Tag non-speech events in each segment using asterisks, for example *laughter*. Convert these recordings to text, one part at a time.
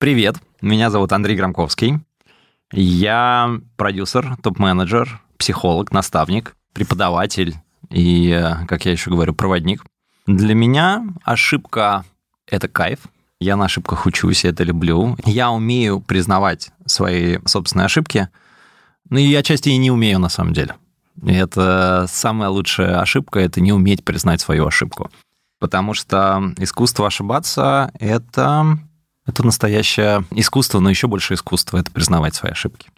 Привет, меня зовут Андрей Громковский. Я продюсер, топ-менеджер, психолог, наставник, преподаватель и, э, как я еще говорю, проводник. Для меня ошибка — это кайф. Я на ошибках учусь, это люблю. Я умею признавать свои собственные ошибки, но я часто и не умею на самом деле. И это самая лучшая ошибка — это не уметь признать свою ошибку. Потому что искусство ошибаться — это, это настоящее искусство, но еще больше искусство — это признавать свои ошибки.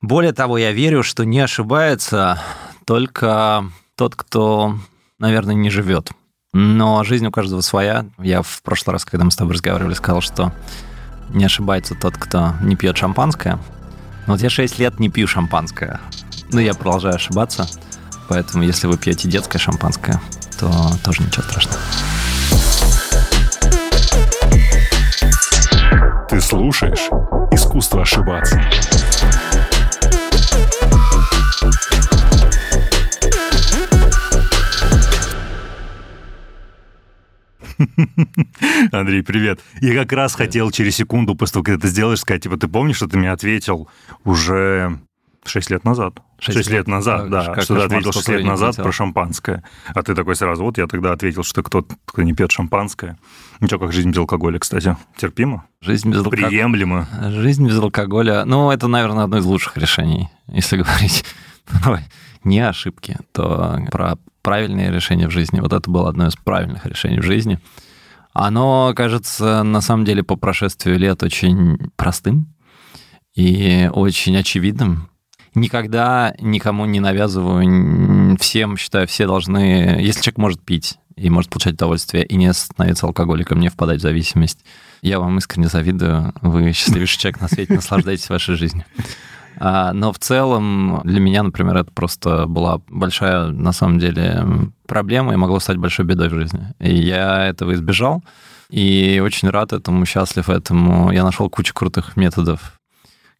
Более того, я верю, что не ошибается только тот, кто, наверное, не живет. Но жизнь у каждого своя. Я в прошлый раз, когда мы с тобой разговаривали, сказал, что не ошибается тот, кто не пьет шампанское. Но вот я 6 лет не пью шампанское. Но я продолжаю ошибаться. Поэтому, если вы пьете детское шампанское, то тоже ничего страшного. Слушаешь «Искусство ошибаться». Андрей, привет. Я как раз хотел через секунду после того, как ты сделаешь, сказать, типа, ты помнишь, что ты мне ответил уже 6 лет назад? 6, 6 лет, назад, да. Как что ты ответил 6 лет назад про шампанское. А ты такой сразу, вот я тогда ответил, что кто-то, кто не пьет шампанское. Ничего, как жизнь без алкоголя, кстати. Терпимо? Жизнь без алкоголя. Приемлемо. Жизнь без алкоголя. Ну, это, наверное, одно из лучших решений, если говорить *laughs* не ошибки, то про правильные решения в жизни. Вот это было одно из правильных решений в жизни. Оно кажется, на самом деле, по прошествию лет очень простым и очень очевидным. Никогда никому не навязываю, всем считаю, все должны, если человек может пить и может получать удовольствие и не становиться алкоголиком, не впадать в зависимость, я вам искренне завидую. Вы счастливейший человек на свете, наслаждайтесь вашей жизнью. А, но в целом для меня, например, это просто была большая, на самом деле, проблема и могло стать большой бедой в жизни. И я этого избежал. И очень рад этому, счастлив этому. Я нашел кучу крутых методов,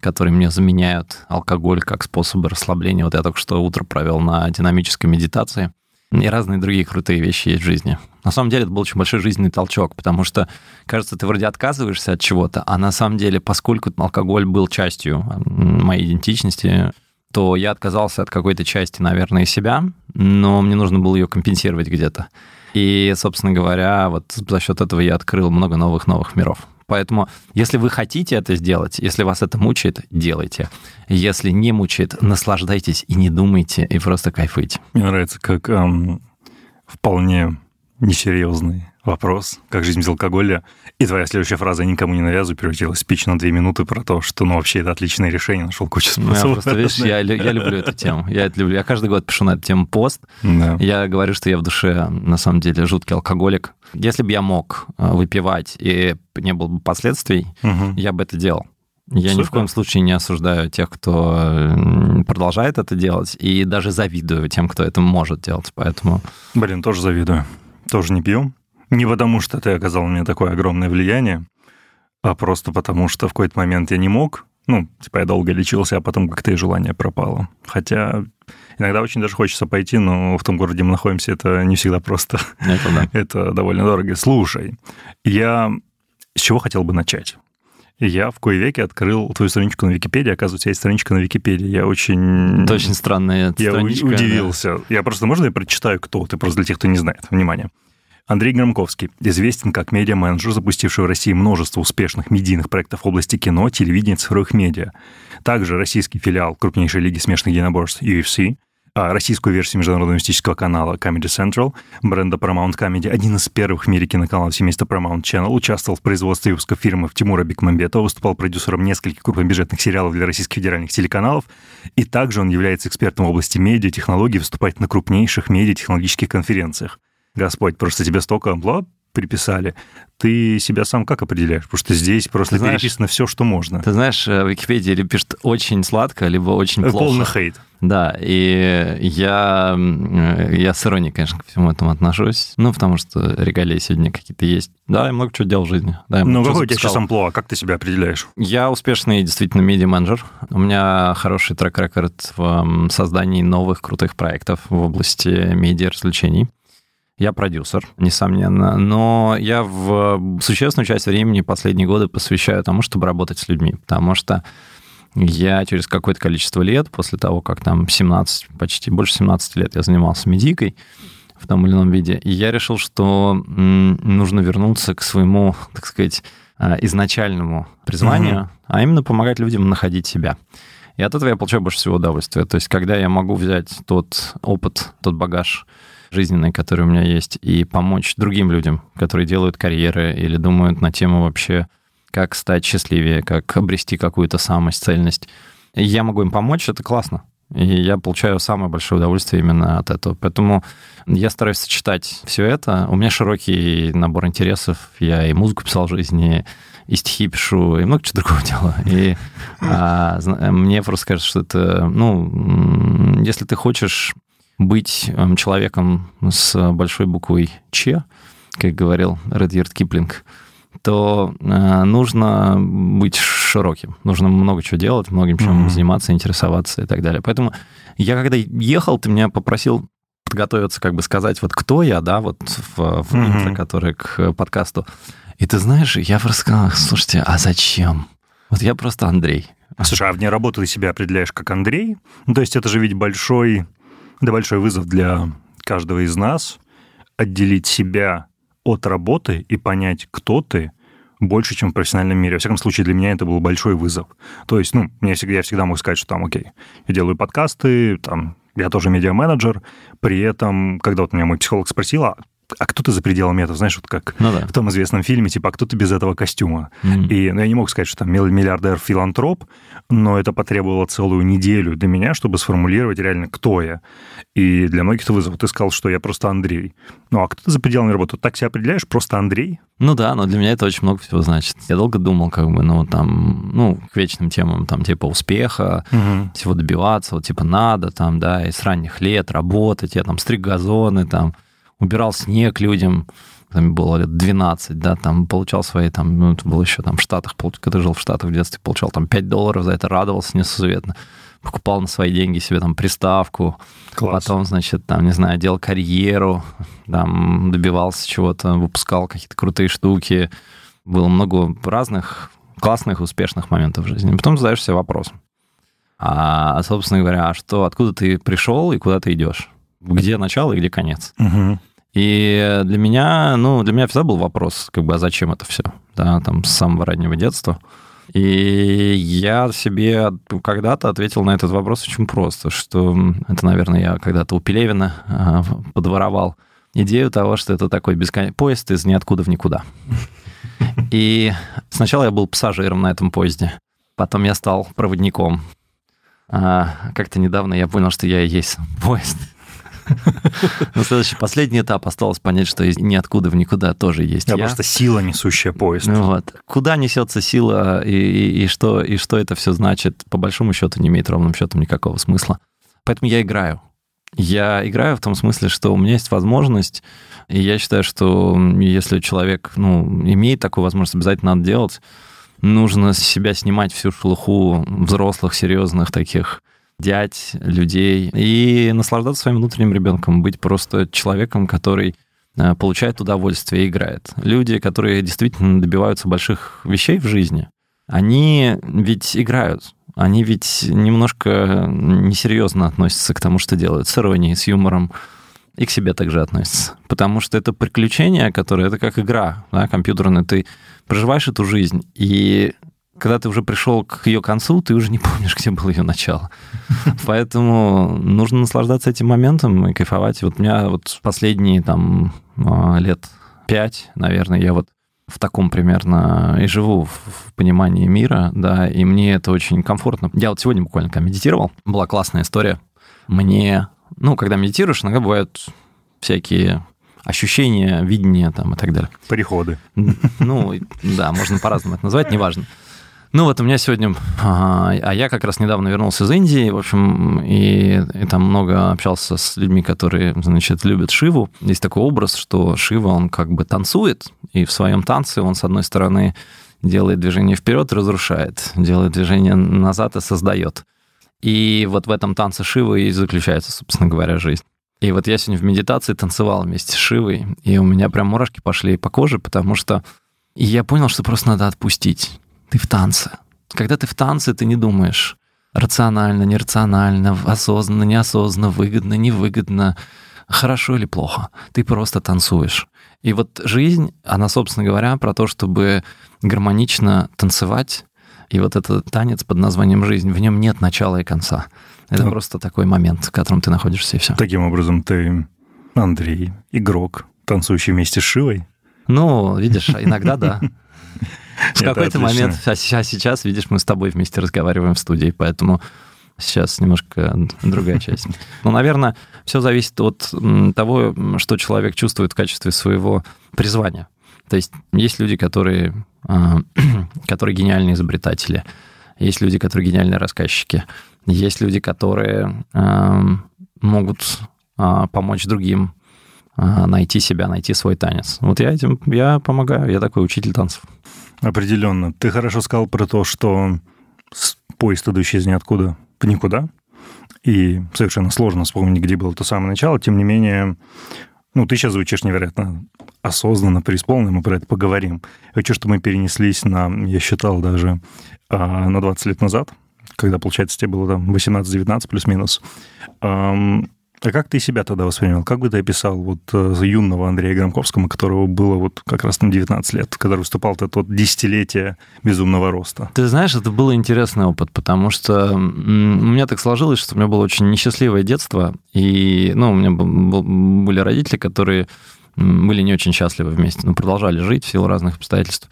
которые мне заменяют алкоголь как способ расслабления. Вот я только что утро провел на динамической медитации. И разные другие крутые вещи есть в жизни. На самом деле это был очень большой жизненный толчок, потому что, кажется, ты вроде отказываешься от чего-то, а на самом деле, поскольку алкоголь был частью моей идентичности, то я отказался от какой-то части, наверное, себя, но мне нужно было ее компенсировать где-то. И, собственно говоря, вот за счет этого я открыл много новых-новых миров. Поэтому, если вы хотите это сделать, если вас это мучает, делайте. Если не мучает, наслаждайтесь и не думайте, и просто кайфуйте. Мне нравится, как эм, вполне несерьезный вопрос, как жизнь без алкоголя. И твоя следующая фраза «никому не навязывай» превратилась в спич на две минуты про то, что, ну, вообще это отличное решение, нашел кучу способов. Ну, я просто, видишь, я, я люблю эту тему. Я это люблю. Я каждый год пишу на эту тему пост. Да. Я говорю, что я в душе, на самом деле, жуткий алкоголик. Если бы я мог э, выпивать и не было бы последствий, угу. я бы это делал. Я Супер. ни в коем случае не осуждаю тех, кто продолжает это делать, и даже завидую тем, кто это может делать, поэтому... Блин, тоже завидую. Тоже не пью. Не потому, что ты оказал мне такое огромное влияние, а просто потому, что в какой-то момент я не мог. Ну, типа я долго лечился, а потом как-то и желание пропало. Хотя иногда очень даже хочется пойти, но в том городе мы находимся, это не всегда просто. Это, да. *laughs* это довольно дорого. Слушай, я с чего хотел бы начать? Я в кое веке открыл твою страничку на Википедии. Оказывается, есть страничка на Википедии. Я очень... Это очень странная я страничка. Удивился. Да. Я просто, можно я прочитаю, кто ты? Просто для тех, кто не знает. Внимание. Андрей Громковский известен как медиа-менеджер, запустивший в России множество успешных медийных проектов в области кино, телевидения цифровых медиа. Также российский филиал крупнейшей лиги смешанных единоборств UFC, а, российскую версию международного мистического канала Comedy Central, бренда Paramount Comedy, один из первых в мире киноканалов семейства Paramount Channel, участвовал в производстве выпусков фильмов Тимура Бекмамбетова, выступал продюсером нескольких крупнобюджетных сериалов для российских федеральных телеканалов, и также он является экспертом в области медиа, технологий, выступает на крупнейших медиа-технологических конференциях. Господь, просто тебе столько амплуа приписали, ты себя сам как определяешь? Потому что здесь просто знаешь, переписано все, что можно. Ты знаешь, в Википедии либо пишет очень сладко, либо очень плохо. Полный хейт. Да, и я, я с иронией, конечно, ко всему этому отношусь. Ну, потому что регалии сегодня какие-то есть. Да, я много чего делал в жизни. Да, ну, какой у тебя сейчас амплуа? Как ты себя определяешь? Я успешный действительно медиа-менеджер. У меня хороший трек-рекорд в создании новых крутых проектов в области медиа-развлечений. Я продюсер, несомненно, но я в существенную часть времени последние годы посвящаю тому, чтобы работать с людьми, потому что я через какое-то количество лет, после того, как там 17, почти больше 17 лет я занимался медикой в том или ином виде, и я решил, что нужно вернуться к своему, так сказать, а, изначальному призванию, угу. а именно помогать людям находить себя. И от этого я получаю больше всего удовольствия. То есть, когда я могу взять тот опыт, тот багаж жизненный, который у меня есть, и помочь другим людям, которые делают карьеры или думают на тему вообще, как стать счастливее, как обрести какую-то самость, цельность. Я могу им помочь, это классно. И я получаю самое большое удовольствие именно от этого. Поэтому я стараюсь сочетать все это. У меня широкий набор интересов. Я и музыку писал в жизни, и стихи пишу, и много чего другого *laughs* делаю. И а, мне просто кажется, что это, ну, если ты хочешь быть эм, человеком с большой буквой Ч, как говорил Редьярд Киплинг, то э, нужно быть широким. Нужно много чего делать, многим чем mm-hmm. заниматься, интересоваться и так далее. Поэтому я когда ехал, ты меня попросил подготовиться, как бы сказать, вот кто я, да, вот в, в mm-hmm. интро, который к подкасту. И ты знаешь, я просто сказал, слушайте, а зачем? Вот я просто Андрей. Слушай, а вне работы ты себя определяешь как Андрей? Ну, то есть это же ведь большой, да, большой вызов для каждого из нас отделить себя от работы и понять, кто ты, больше, чем в профессиональном мире. Во всяком случае, для меня это был большой вызов. То есть, ну, мне всегда, я всегда мог сказать, что там, окей, я делаю подкасты, там, я тоже медиа-менеджер. При этом, когда вот меня мой психолог спросил, а а кто ты за пределами этого, знаешь, вот как ну, да. в том известном фильме, типа, а кто ты без этого костюма? Mm. И ну, я не мог сказать, что там миллиардер-филантроп, но это потребовало целую неделю для меня, чтобы сформулировать реально, кто я. И для многих это вызов. Ты сказал, что я просто Андрей. Ну, а кто ты за пределами работы? Так себя определяешь? Просто Андрей? Ну да, но для меня это очень много всего значит. Я долго думал, как бы, ну, там, ну, к вечным темам, там, типа, успеха, угу. всего добиваться, вот, типа, надо, там, да, и с ранних лет работать, я там стриг газоны, там, убирал снег людям, там было лет 12, да, там получал свои, там, ну, это было еще там в Штатах, когда жил в Штатах в детстве, получал там 5 долларов за это, радовался несусветно, покупал на свои деньги себе там приставку, Класс. потом, значит, там, не знаю, делал карьеру, там, добивался чего-то, выпускал какие-то крутые штуки, было много разных классных, успешных моментов в жизни. Потом задаешь себе вопрос, а, собственно говоря, а что, откуда ты пришел и куда ты идешь? Где начало и где конец? Угу. И для меня, ну, для меня всегда был вопрос, как бы, а зачем это все, да, там, с самого раннего детства. И я себе когда-то ответил на этот вопрос очень просто, что это, наверное, я когда-то у Пелевина а, подворовал идею того, что это такой бескон... поезд из ниоткуда в никуда. *laughs* И сначала я был пассажиром на этом поезде, потом я стал проводником. А как-то недавно я понял, что я и есть поезд. *laughs* Но следующий, последний этап осталось понять, что из ниоткуда в никуда тоже есть я. просто сила, несущая поезд. Ну, вот. Куда несется сила и, и, и, что, и что это все значит, по большому счету не имеет ровным счетом никакого смысла. Поэтому я играю. Я играю в том смысле, что у меня есть возможность, и я считаю, что если человек ну, имеет такую возможность, обязательно надо делать, нужно с себя снимать всю шелуху взрослых, серьезных таких дядь, людей и наслаждаться своим внутренним ребенком, быть просто человеком, который э, получает удовольствие и играет. Люди, которые действительно добиваются больших вещей в жизни, они ведь играют. Они ведь немножко несерьезно относятся к тому, что делают, с иронией, с юмором, и к себе также относятся. Потому что это приключение, которое это как игра да, компьютерная. Ты проживаешь эту жизнь, и когда ты уже пришел к ее концу, ты уже не помнишь, где было ее начало. *laughs* Поэтому нужно наслаждаться этим моментом и кайфовать. Вот у меня вот последние там а, лет пять, наверное, я вот в таком примерно и живу в понимании мира, да, и мне это очень комфортно. Я вот сегодня буквально когда медитировал, была классная история. Мне, ну, когда медитируешь, иногда бывают всякие ощущения, видения там и так далее. Приходы. Ну, да, можно по-разному это назвать, неважно. Ну вот у меня сегодня, а, а я как раз недавно вернулся из Индии, в общем, и, и там много общался с людьми, которые, значит, любят Шиву. Есть такой образ, что Шива, он как бы танцует, и в своем танце он, с одной стороны, делает движение вперед, разрушает, делает движение назад и создает. И вот в этом танце Шивы и заключается, собственно говоря, жизнь. И вот я сегодня в медитации танцевал вместе с Шивой, и у меня прям мурашки пошли по коже, потому что я понял, что просто надо отпустить. Ты в танце. Когда ты в танце, ты не думаешь рационально, нерационально, осознанно, неосознанно, выгодно, невыгодно, хорошо или плохо. Ты просто танцуешь. И вот жизнь, она, собственно говоря, про то, чтобы гармонично танцевать. И вот этот танец под названием «Жизнь», в нем нет начала и конца. Это ну, просто такой момент, в котором ты находишься, и все. Таким образом, ты Андрей, игрок, танцующий вместе с Шивой? Ну, видишь, иногда да. *laughs* В какой-то момент, а сейчас, видишь, мы с тобой вместе разговариваем в студии, поэтому сейчас немножко другая часть. *laughs* Ну, наверное, все зависит от того, что человек чувствует в качестве своего призвания. То есть есть люди, которые, а, *clears throat* которые гениальные изобретатели, есть люди, которые гениальные рассказчики, есть люди, которые могут а, помочь другим а, найти себя, найти свой танец. Вот я этим, я помогаю, я такой учитель танцев. Определенно. Ты хорошо сказал про то, что поезд, идущий из ниоткуда в никуда, и совершенно сложно вспомнить, где было то самое начало. Тем не менее, ну, ты сейчас звучишь невероятно осознанно, преисполненно, мы про это поговорим. хочу, чтобы мы перенеслись на, я считал даже, а, на 20 лет назад, когда, получается, тебе было там 18-19 плюс-минус. А как ты себя тогда воспринял? Как бы ты описал вот э, юного Андрея Громковского, которого было вот как раз на 19 лет, который выступал это вот десятилетие безумного роста? Ты знаешь, это был интересный опыт, потому что у меня так сложилось, что у меня было очень несчастливое детство, и, ну, у меня были родители, которые были не очень счастливы вместе, но продолжали жить в силу разных обстоятельств.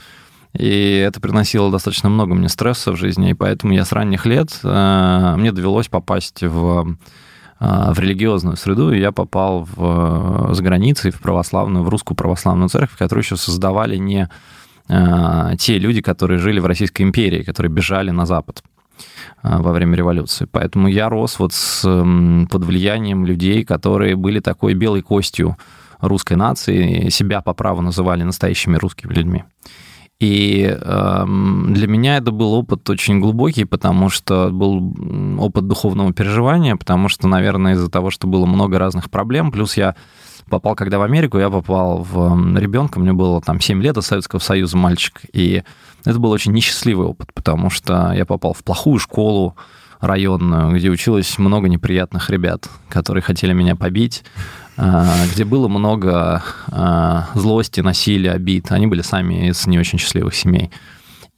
И это приносило достаточно много мне стресса в жизни, и поэтому я с ранних лет, э, мне довелось попасть в в религиозную среду, и я попал в, за границей, в православную, в русскую православную церковь, которую еще создавали не а, те люди, которые жили в Российской империи, которые бежали на Запад а, во время революции. Поэтому я рос вот с, под влиянием людей, которые были такой белой костью русской нации, себя по праву называли настоящими русскими людьми. И э, для меня это был опыт очень глубокий, потому что был опыт духовного переживания, потому что, наверное, из-за того, что было много разных проблем, плюс я попал, когда в Америку, я попал в ребенка, мне было там 7 лет от Советского Союза мальчик, и это был очень несчастливый опыт, потому что я попал в плохую школу, районную, где училось много неприятных ребят, которые хотели меня побить, а, где было много а, злости, насилия, обид. Они были сами из не очень счастливых семей.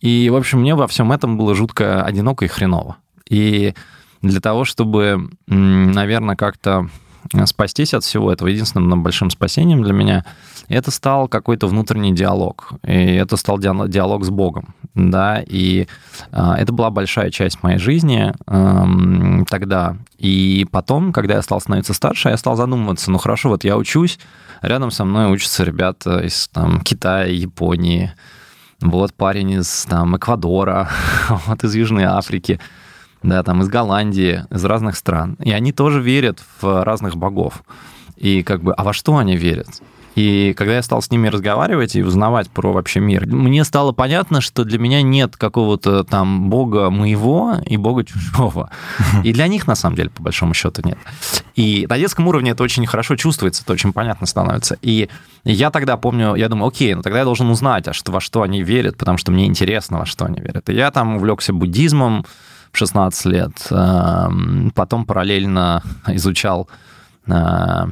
И, в общем, мне во всем этом было жутко одиноко и хреново. И для того, чтобы, наверное, как-то спастись от всего этого, единственным большим спасением для меня – это стал какой-то внутренний диалог. И это стал диалог с Богом. Да, и э, это была большая часть моей жизни э, тогда. И потом, когда я стал становиться старше, я стал задумываться, ну хорошо, вот я учусь, рядом со мной учатся ребята из там, Китая, Японии, вот парень из там, Эквадора, *laughs* вот из Южной Африки, да, там из Голландии, из разных стран. И они тоже верят в разных богов. И как бы, а во что они верят? И когда я стал с ними разговаривать и узнавать про вообще мир, мне стало понятно, что для меня нет какого-то там бога моего и бога чужого. *laughs* И для них, на самом деле, по большому счету, нет. И на детском уровне это очень хорошо чувствуется, это очень понятно становится. И я тогда помню, я думаю, окей, ну тогда я должен узнать, а что, во что они верят, потому что мне интересно, во что они верят. И я там увлекся буддизмом в 16 лет, эм, потом параллельно *laughs* изучал э,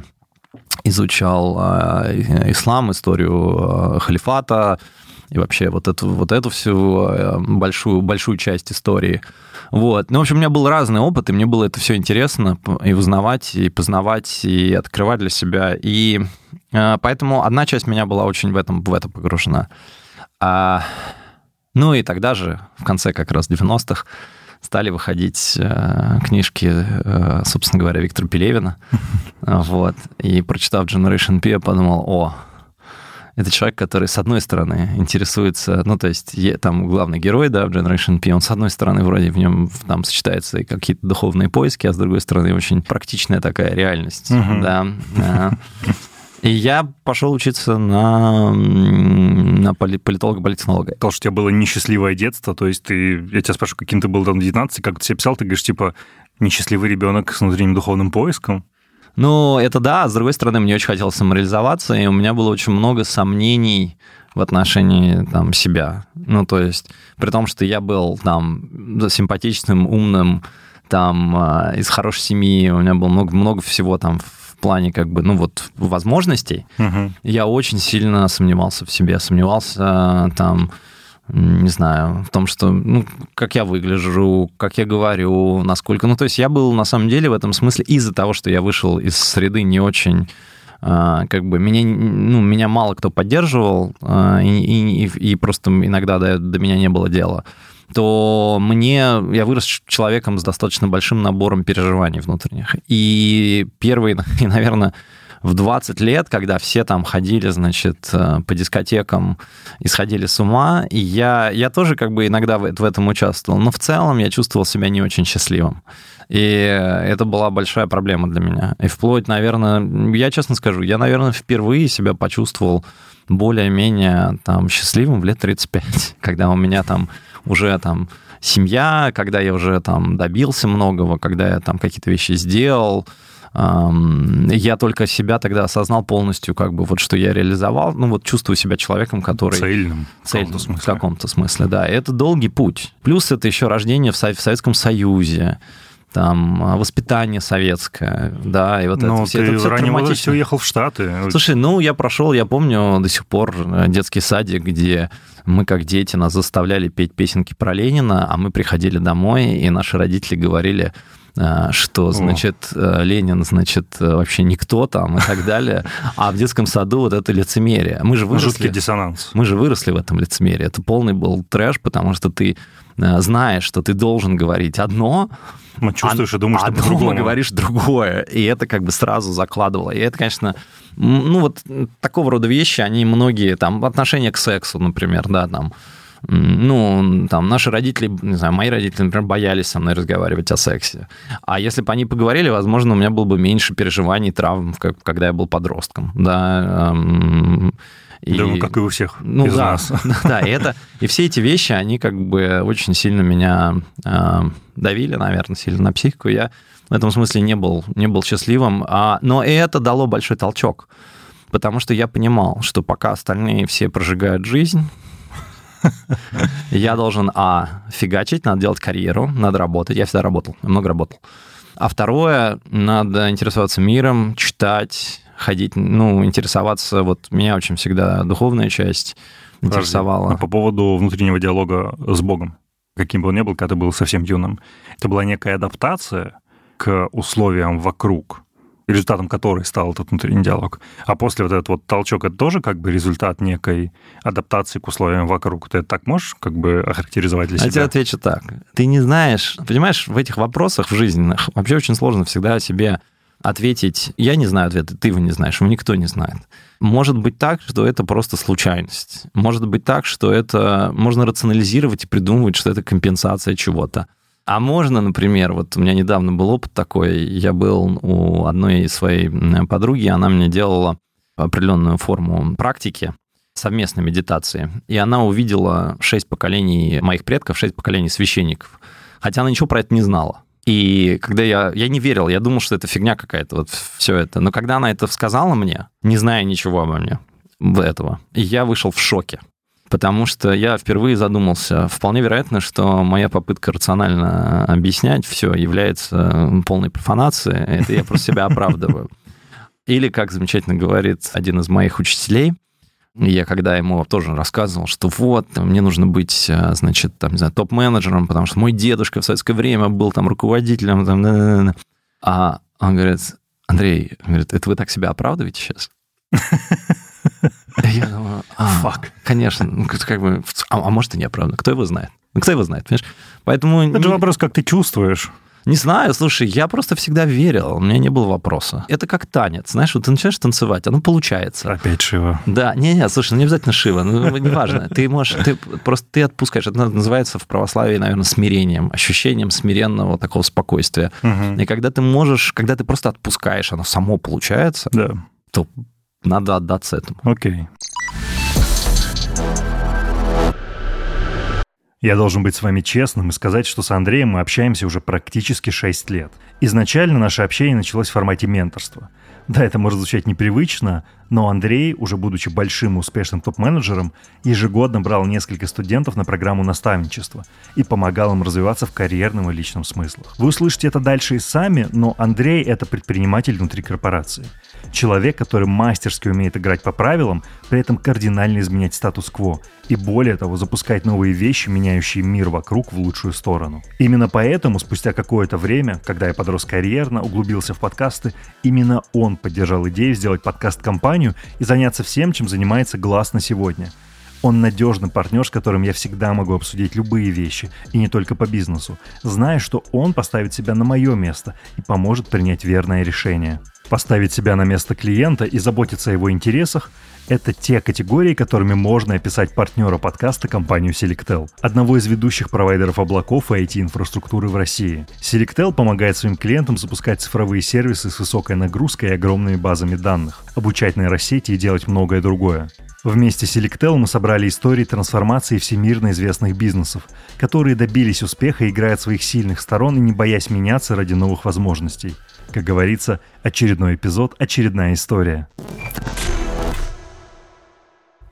изучал э, ислам, историю э, халифата и вообще вот эту, вот эту всю э, большую, большую часть истории. Вот. Ну, в общем, у меня был разный опыт, и мне было это все интересно и узнавать, и познавать, и открывать для себя. И поэтому одна часть меня была очень в этом, в это погружена. А, ну и тогда же, в конце как раз 90-х, стали выходить э, книжки, э, собственно говоря, Виктора Пелевина. *laughs* Вот. И прочитав Generation P, я подумал, о, это человек, который, с одной стороны, интересуется, ну, то есть, там главный герой, да, в Generation P, он, с одной стороны, вроде в нем там сочетаются какие-то духовные поиски, а с другой стороны, очень практичная такая реальность, uh-huh. да. *laughs* И я пошел учиться на, на политолога-политинолога. Сказал, что у тебя было несчастливое детство, то есть ты, я тебя спрашиваю, каким ты был там в 19, как ты себе писал, ты говоришь, типа, несчастливый ребенок с внутренним духовным поиском? Ну, это да, а с другой стороны, мне очень хотелось самореализоваться, и у меня было очень много сомнений в отношении там, себя. Ну, то есть, при том, что я был там симпатичным, умным, там, а, из хорошей семьи, у меня было много, много всего там в плане как бы, ну вот, возможностей, угу. я очень сильно сомневался в себе, сомневался там, не знаю, в том, что, ну, как я выгляжу, как я говорю, насколько... Ну, то есть я был, на самом деле, в этом смысле из-за того, что я вышел из среды не очень а, как бы меня, ну, меня мало кто поддерживал, а, и, и, и просто иногда до, до меня не было дела то мне я вырос человеком с достаточно большим набором переживаний внутренних. И первый, *laughs* и, наверное, в 20 лет, когда все там ходили, значит, э, по дискотекам и сходили с ума, и я, я тоже как бы иногда в, в этом участвовал, но в целом я чувствовал себя не очень счастливым. И это была большая проблема для меня. И вплоть, наверное, я честно скажу, я, наверное, впервые себя почувствовал более-менее там счастливым в лет 35, *laughs* когда у меня там уже там семья, когда я уже там добился многого, когда я там какие-то вещи сделал, я только себя тогда осознал полностью, как бы вот что я реализовал, ну вот чувствую себя человеком, который... Цельным. Цельным в, смысле. в каком-то смысле, да. Это долгий путь. Плюс это еще рождение в Советском Союзе там а, воспитание советское, да, и вот Но это все. ты это все раннем возрасте уехал в Штаты. Слушай, ну я прошел, я помню до сих пор э, детский садик, где мы как дети нас заставляли петь песенки про Ленина, а мы приходили домой, и наши родители говорили, э, что, значит, О. Э, Ленин, значит, вообще никто там и так далее. А в детском саду вот это лицемерие. Мы же выросли... Жуткий диссонанс. Мы же выросли в этом лицемерии. Это полный был трэш, потому что ты знаешь, что ты должен говорить одно, ну, чувствуешь а, и думаешь, а что по-другому. говоришь другое. И это как бы сразу закладывало. И это, конечно, ну вот такого рода вещи, они многие, там, отношение к сексу, например, да, там, ну, там, наши родители, не знаю, мои родители, например, боялись со мной разговаривать о сексе. А если бы они поговорили, возможно, у меня было бы меньше переживаний, травм, когда я был подростком, да, и, да, как и у всех ну, из да, нас. *laughs* Да, и, это, и все эти вещи, они как бы очень сильно меня э, давили, наверное, сильно на психику. Я в этом смысле не был, не был счастливым. А, но и это дало большой толчок, потому что я понимал, что пока остальные все прожигают жизнь, *laughs* я должен, а, фигачить, надо делать карьеру, надо работать. Я всегда работал, много работал. А второе, надо интересоваться миром, читать, ходить, ну, интересоваться. Вот меня очень всегда духовная часть интересовала. А по поводу внутреннего диалога с Богом, каким бы он ни был, когда ты был совсем юным, это была некая адаптация к условиям вокруг, результатом которой стал этот внутренний диалог. А после вот этот вот толчок, это тоже как бы результат некой адаптации к условиям вокруг. Ты это так можешь как бы охарактеризовать для себя? Я тебе отвечу так. Ты не знаешь, понимаешь, в этих вопросах в жизненных вообще очень сложно всегда себе ответить, я не знаю ответа, ты его не знаешь, его никто не знает. Может быть так, что это просто случайность. Может быть так, что это можно рационализировать и придумывать, что это компенсация чего-то. А можно, например, вот у меня недавно был опыт такой, я был у одной своей подруги, она мне делала определенную форму практики, совместной медитации, и она увидела шесть поколений моих предков, шесть поколений священников, хотя она ничего про это не знала. И когда я... Я не верил, я думал, что это фигня какая-то, вот все это. Но когда она это сказала мне, не зная ничего обо мне, этого, я вышел в шоке. Потому что я впервые задумался, вполне вероятно, что моя попытка рационально объяснять все является полной профанацией. Это я просто себя оправдываю. Или, как замечательно говорит один из моих учителей, я когда ему тоже рассказывал, что вот, мне нужно быть, э, значит, там, не знаю, топ-менеджером, потому что мой дедушка в советское время был там руководителем, там, да, да, да. а он говорит, Андрей, говорит, это вы так себя оправдываете сейчас? Я думаю, а, Фак. конечно, ну, как бы, а, а может и неправда, кто его знает? Кто его знает, понимаешь? Поэтому... Это же вопрос, как ты чувствуешь. Не знаю, слушай, я просто всегда верил, у меня не было вопроса. Это как танец, знаешь, вот ты начинаешь танцевать, оно получается. Опять Шива. Да, не-не, слушай, ну не обязательно Шива, ну неважно. Ты можешь, ты просто ты отпускаешь, это называется в православии, наверное, смирением, ощущением смиренного такого спокойствия. Угу. И когда ты можешь, когда ты просто отпускаешь, оно само получается, да. то надо отдаться этому. Окей. Я должен быть с вами честным и сказать, что с Андреем мы общаемся уже практически 6 лет. Изначально наше общение началось в формате менторства. Да, это может звучать непривычно, но Андрей, уже будучи большим успешным топ-менеджером, ежегодно брал несколько студентов на программу наставничества и помогал им развиваться в карьерном и личном смыслах. Вы услышите это дальше и сами, но Андрей — это предприниматель внутри корпорации. Человек, который мастерски умеет играть по правилам, при этом кардинально изменять статус-кво и более того запускать новые вещи, меняющие мир вокруг в лучшую сторону. Именно поэтому спустя какое-то время, когда я подрос карьерно, углубился в подкасты, именно он поддержал идею сделать подкаст-компанию, компанию и заняться всем, чем занимается глаз на сегодня. Он надежный партнер, с которым я всегда могу обсудить любые вещи, и не только по бизнесу, зная, что он поставит себя на мое место и поможет принять верное решение. Поставить себя на место клиента и заботиться о его интересах – это те категории, которыми можно описать партнера подкаста компанию Selectel, одного из ведущих провайдеров облаков и IT-инфраструктуры в России. Selectel помогает своим клиентам запускать цифровые сервисы с высокой нагрузкой и огромными базами данных, обучать нейросети и делать многое другое. Вместе с Selectel мы собрали истории трансформации всемирно известных бизнесов, которые добились успеха и играют своих сильных сторон и не боясь меняться ради новых возможностей. Как говорится, очередной эпизод, очередная история.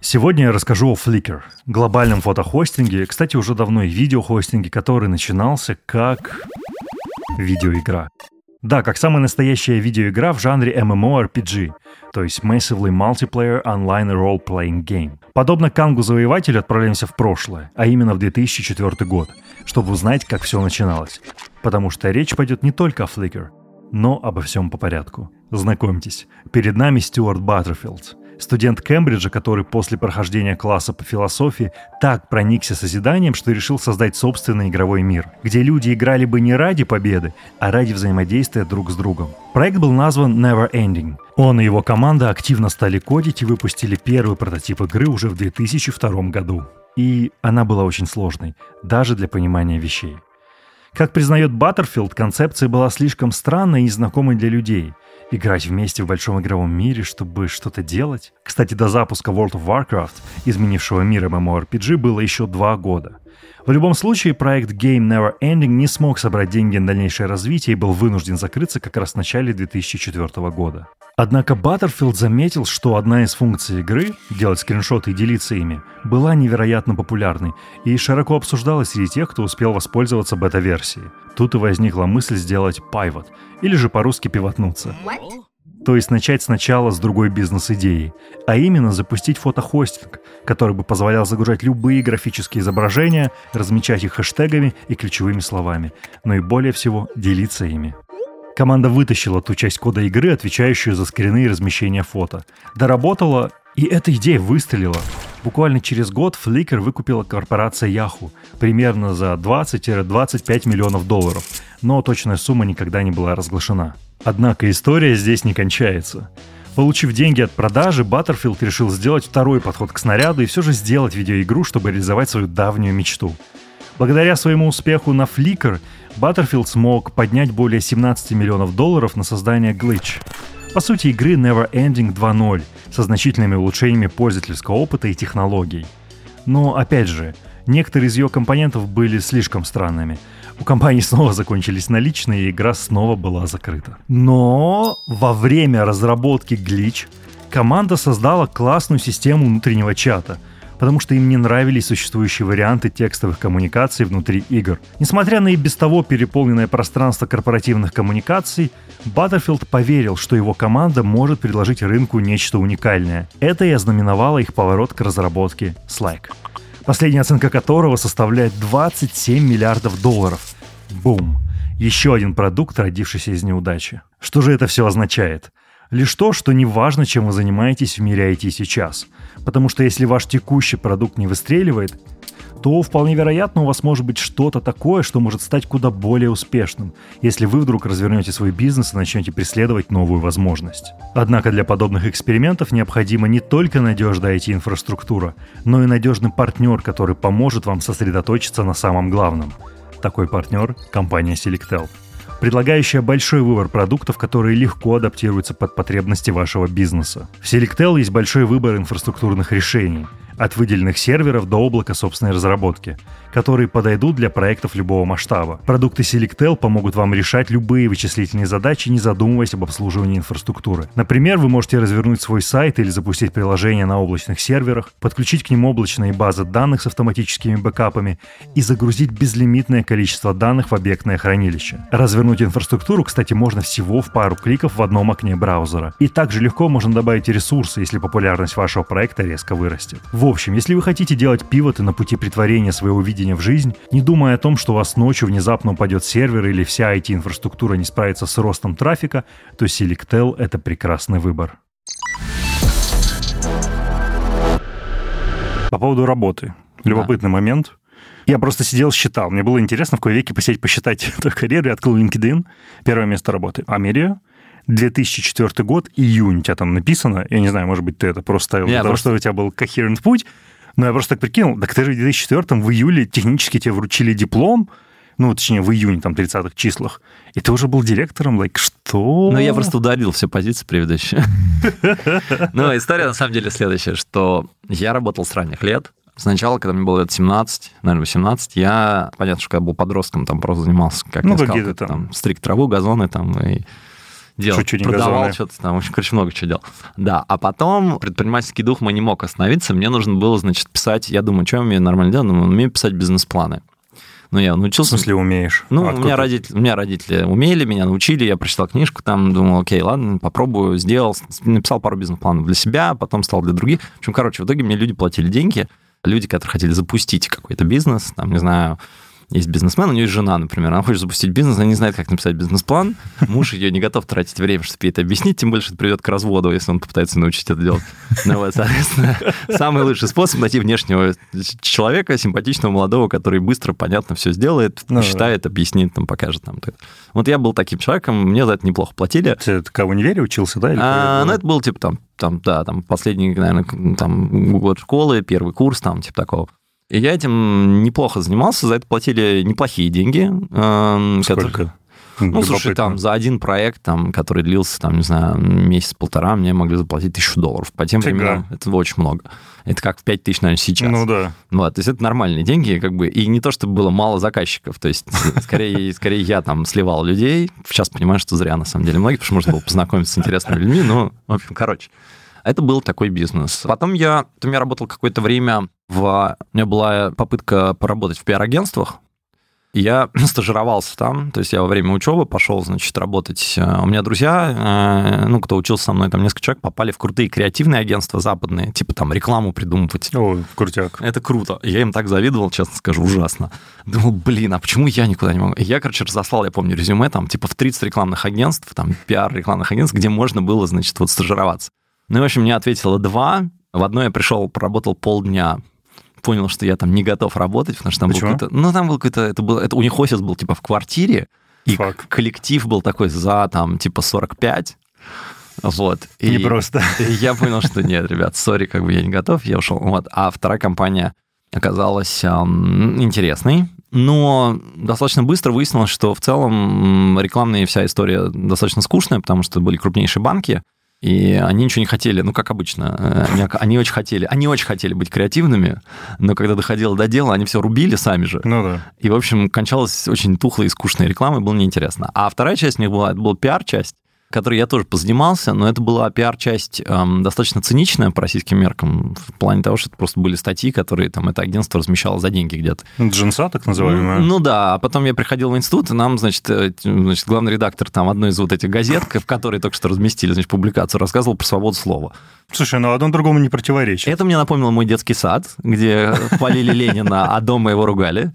Сегодня я расскажу о Flickr, глобальном фотохостинге, кстати, уже давно и видеохостинге, который начинался как видеоигра. Да, как самая настоящая видеоигра в жанре MMORPG, то есть Massively Multiplayer Online Role-Playing Game. Подобно Кангу Завоевателю отправляемся в прошлое, а именно в 2004 год, чтобы узнать, как все начиналось. Потому что речь пойдет не только о Flickr, но обо всем по порядку. Знакомьтесь, перед нами Стюарт Баттерфилд, студент Кембриджа, который после прохождения класса по философии так проникся созиданием, что решил создать собственный игровой мир, где люди играли бы не ради победы, а ради взаимодействия друг с другом. Проект был назван Never Ending. Он и его команда активно стали кодить и выпустили первый прототип игры уже в 2002 году. И она была очень сложной, даже для понимания вещей. Как признает Баттерфилд, концепция была слишком странной и незнакомой для людей. Играть вместе в большом игровом мире, чтобы что-то делать. Кстати, до запуска World of Warcraft, изменившего мир MMORPG, было еще два года. В любом случае, проект Game Never Ending не смог собрать деньги на дальнейшее развитие и был вынужден закрыться как раз в начале 2004 года. Однако Баттерфилд заметил, что одна из функций игры — делать скриншоты и делиться ими — была невероятно популярной и широко обсуждалась среди тех, кто успел воспользоваться бета-версией. Тут и возникла мысль сделать pivot, или же по-русски пивотнуться. То есть начать сначала с другой бизнес-идеи, а именно запустить фотохостинг, который бы позволял загружать любые графические изображения, размечать их хэштегами и ключевыми словами, но и более всего делиться ими. Команда вытащила ту часть кода игры, отвечающую за скрины и размещение фото. Доработала, и эта идея выстрелила. Буквально через год Flickr выкупила корпорация Yahoo примерно за 20-25 миллионов долларов, но точная сумма никогда не была разглашена. Однако история здесь не кончается. Получив деньги от продажи, Баттерфилд решил сделать второй подход к снаряду и все же сделать видеоигру, чтобы реализовать свою давнюю мечту. Благодаря своему успеху на Flickr Баттерфилд смог поднять более 17 миллионов долларов на создание Glitch. По сути, игры Never Ending 2.0 со значительными улучшениями пользовательского опыта и технологий. Но, опять же, некоторые из ее компонентов были слишком странными. У компании *laughs* снова закончились наличные, и игра снова была закрыта. Но во время разработки Glitch команда создала классную систему внутреннего чата — потому что им не нравились существующие варианты текстовых коммуникаций внутри игр. Несмотря на и без того переполненное пространство корпоративных коммуникаций, Battlefield поверил, что его команда может предложить рынку нечто уникальное. Это и ознаменовало их поворот к разработке Slack. Последняя оценка которого составляет 27 миллиардов долларов. Бум! Еще один продукт, родившийся из неудачи. Что же это все означает? Лишь то, что не важно, чем вы занимаетесь в мире IT сейчас. Потому что если ваш текущий продукт не выстреливает, то вполне вероятно у вас может быть что-то такое, что может стать куда более успешным, если вы вдруг развернете свой бизнес и начнете преследовать новую возможность. Однако для подобных экспериментов необходима не только надежная IT-инфраструктура, но и надежный партнер, который поможет вам сосредоточиться на самом главном. Такой партнер – компания Selectel предлагающая большой выбор продуктов, которые легко адаптируются под потребности вашего бизнеса. В Selectel есть большой выбор инфраструктурных решений, от выделенных серверов до облака собственной разработки, которые подойдут для проектов любого масштаба. Продукты Selectel помогут вам решать любые вычислительные задачи, не задумываясь об обслуживании инфраструктуры. Например, вы можете развернуть свой сайт или запустить приложение на облачных серверах, подключить к ним облачные базы данных с автоматическими бэкапами и загрузить безлимитное количество данных в объектное хранилище. Развернуть инфраструктуру, кстати, можно всего в пару кликов в одном окне браузера. И также легко можно добавить ресурсы, если популярность вашего проекта резко вырастет. В общем, если вы хотите делать пивоты на пути притворения своего видения в жизнь, не думая о том, что у вас ночью внезапно упадет сервер или вся IT-инфраструктура не справится с ростом трафика, то Selectel — это прекрасный выбор. По поводу работы. Любопытный да. момент. Я просто сидел, считал. Мне было интересно в какой веке посидеть, посчитать *laughs* эту карьеру. Я открыл LinkedIn. Первое место работы. Америя. 2004 год, июнь у тебя там написано. Я не знаю, может быть, ты это просто ставил, я потому просто... что у тебя был coherent путь. Но я просто так прикинул, так ты же в 2004 в июле технически тебе вручили диплом, ну, точнее, в июне, там, 30-х числах, и ты уже был директором, like, что? Ну, я просто ударил все позиции предыдущие. *laughs* Ну, история, на самом деле, следующая, что я работал с ранних лет, Сначала, когда мне было лет 17, наверное, 18, я, понятно, что когда был подростком, там просто занимался, как ну, я сказал, там, там стриг траву, газоны там и делал. Шучу, продавал что-то там, в общем, короче, много чего делал. Да, а потом предпринимательский дух мой не мог остановиться, мне нужно было, значит, писать, я думаю, что я умею нормально делать, думаю, умею писать бизнес-планы. Ну, я научился... В смысле умеешь? Ну, а у меня, родители, у меня родители умели, меня научили, я прочитал книжку, там думал, окей, ладно, попробую, сделал, написал пару бизнес-планов для себя, потом стал для других. В общем, короче, в итоге мне люди платили деньги, люди, которые хотели запустить какой-то бизнес, там, не знаю, есть бизнесмен, у нее есть жена, например, она хочет запустить бизнес, она не знает, как написать бизнес-план, муж ее не готов тратить время, чтобы ей это объяснить, тем что это приведет к разводу, если он попытается научить это делать. Ну вот, соответственно, самый лучший способ найти внешнего человека, симпатичного, молодого, который быстро, понятно все сделает, ну, считает, объяснит, там, покажет. Там. Вот я был таким человеком, мне за это неплохо платили. Ты кого не вере учился, да? Или а, ну, это был, типа, там, там, да, там, последний, наверное, там, год школы, первый курс, там, типа такого. И я этим неплохо занимался, за это платили неплохие деньги. Эм, Сколько? Которые... Ну, слушай, там за один проект, там, который длился, там, не знаю, месяц-полтора, мне могли заплатить тысячу долларов. По тем Фига. временам это очень много. Это как в 5 тысяч, наверное, сейчас. Ну да. Вот, то есть это нормальные деньги, как бы, и не то, чтобы было мало заказчиков, то есть скорее, *laughs* скорее я там сливал людей, сейчас понимаю, что зря, на самом деле, многие, потому что можно было познакомиться с интересными людьми, ну, в общем, короче. Это был такой бизнес. Потом я, потом я работал какое-то время в... У меня была попытка поработать в пиар-агентствах, я *clears throat* стажировался там, то есть я во время учебы пошел, значит, работать. Э, у меня друзья, э, ну, кто учился со мной, там несколько человек, попали в крутые креативные агентства западные, типа там рекламу придумывать. О, крутяк. Это круто. Я им так завидовал, честно скажу, ужасно. Думал, блин, а почему я никуда не могу? Я, короче, разослал, я помню, резюме там, типа в 30 рекламных агентств, там, пиар рекламных агентств, где можно было, значит, вот стажироваться. Ну, и, в общем, мне ответило два. В одно я пришел, проработал полдня, понял, что я там не готов работать, потому что там Почему? был какой-то... Ну, там был какой-то... Это был, это, у них офис был, типа, в квартире, и Фак. коллектив был такой за, там, типа, 45. Вот. И, не просто. Я понял, что нет, ребят, сори, как бы я не готов, я ушел. Вот. А вторая компания оказалась эм, интересной, но достаточно быстро выяснилось, что в целом рекламная вся история достаточно скучная, потому что были крупнейшие банки, и они ничего не хотели, ну, как обычно. Э, они, они очень хотели, они очень хотели быть креативными, но когда доходило до дела, они все рубили сами же. Ну да. И, в общем, кончалась очень тухлой и скучной рекламой, было неинтересно. А вторая часть у них была, это была пиар-часть, которой я тоже позанимался, но это была пиар-часть эм, достаточно циничная по российским меркам, в плане того, что это просто были статьи, которые там это агентство размещало за деньги где-то. Джинса, так называемая? Ну, ну да, а потом я приходил в институт, и нам, значит, э, значит, главный редактор там одной из вот этих газет, в которой только что разместили, значит, публикацию, рассказывал про свободу слова. Слушай, ну одно другому не противоречит. Это мне напомнило мой детский сад, где хвалили Ленина, а дома его ругали.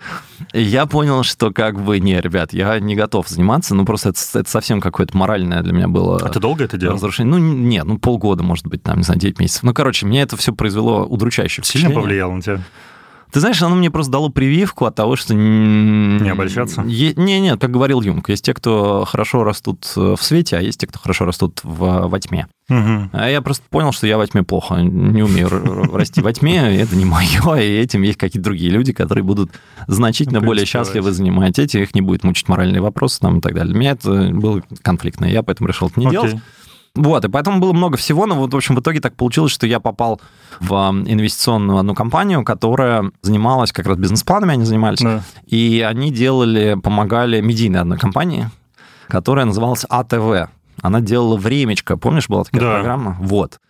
И я понял, что как бы, не, ребят, я не готов заниматься, ну просто это, это совсем какое-то моральное для меня было... А ты долго это делал? Разрушение. Ну, нет, ну полгода, может быть, там, не знаю, 9 месяцев. Ну, короче, мне это все произвело удручающее впечатление. Сильно повлияло на тебя? Ты знаешь, оно мне просто дало прививку от того, что... Не обольщаться? Не, не, как говорил Юнг, есть те, кто хорошо растут в свете, а есть те, кто хорошо растут в, во тьме. Угу. А я просто понял, что я во тьме плохо, не умею расти во тьме, это не мое, *laughs* и этим есть какие-то другие люди, которые будут значительно более счастливы занимать эти, их не будет мучить моральные вопросы там, и так далее. Для меня это было конфликтно, я поэтому решил это не делать. Вот, и поэтому было много всего, но вот, в общем, в итоге так получилось, что я попал в инвестиционную одну компанию, которая занималась как раз бизнес-планами, они занимались, да. и они делали, помогали медийной одной компании, которая называлась АТВ. Она делала «Времечко», помнишь, была такая да. программа? Вот.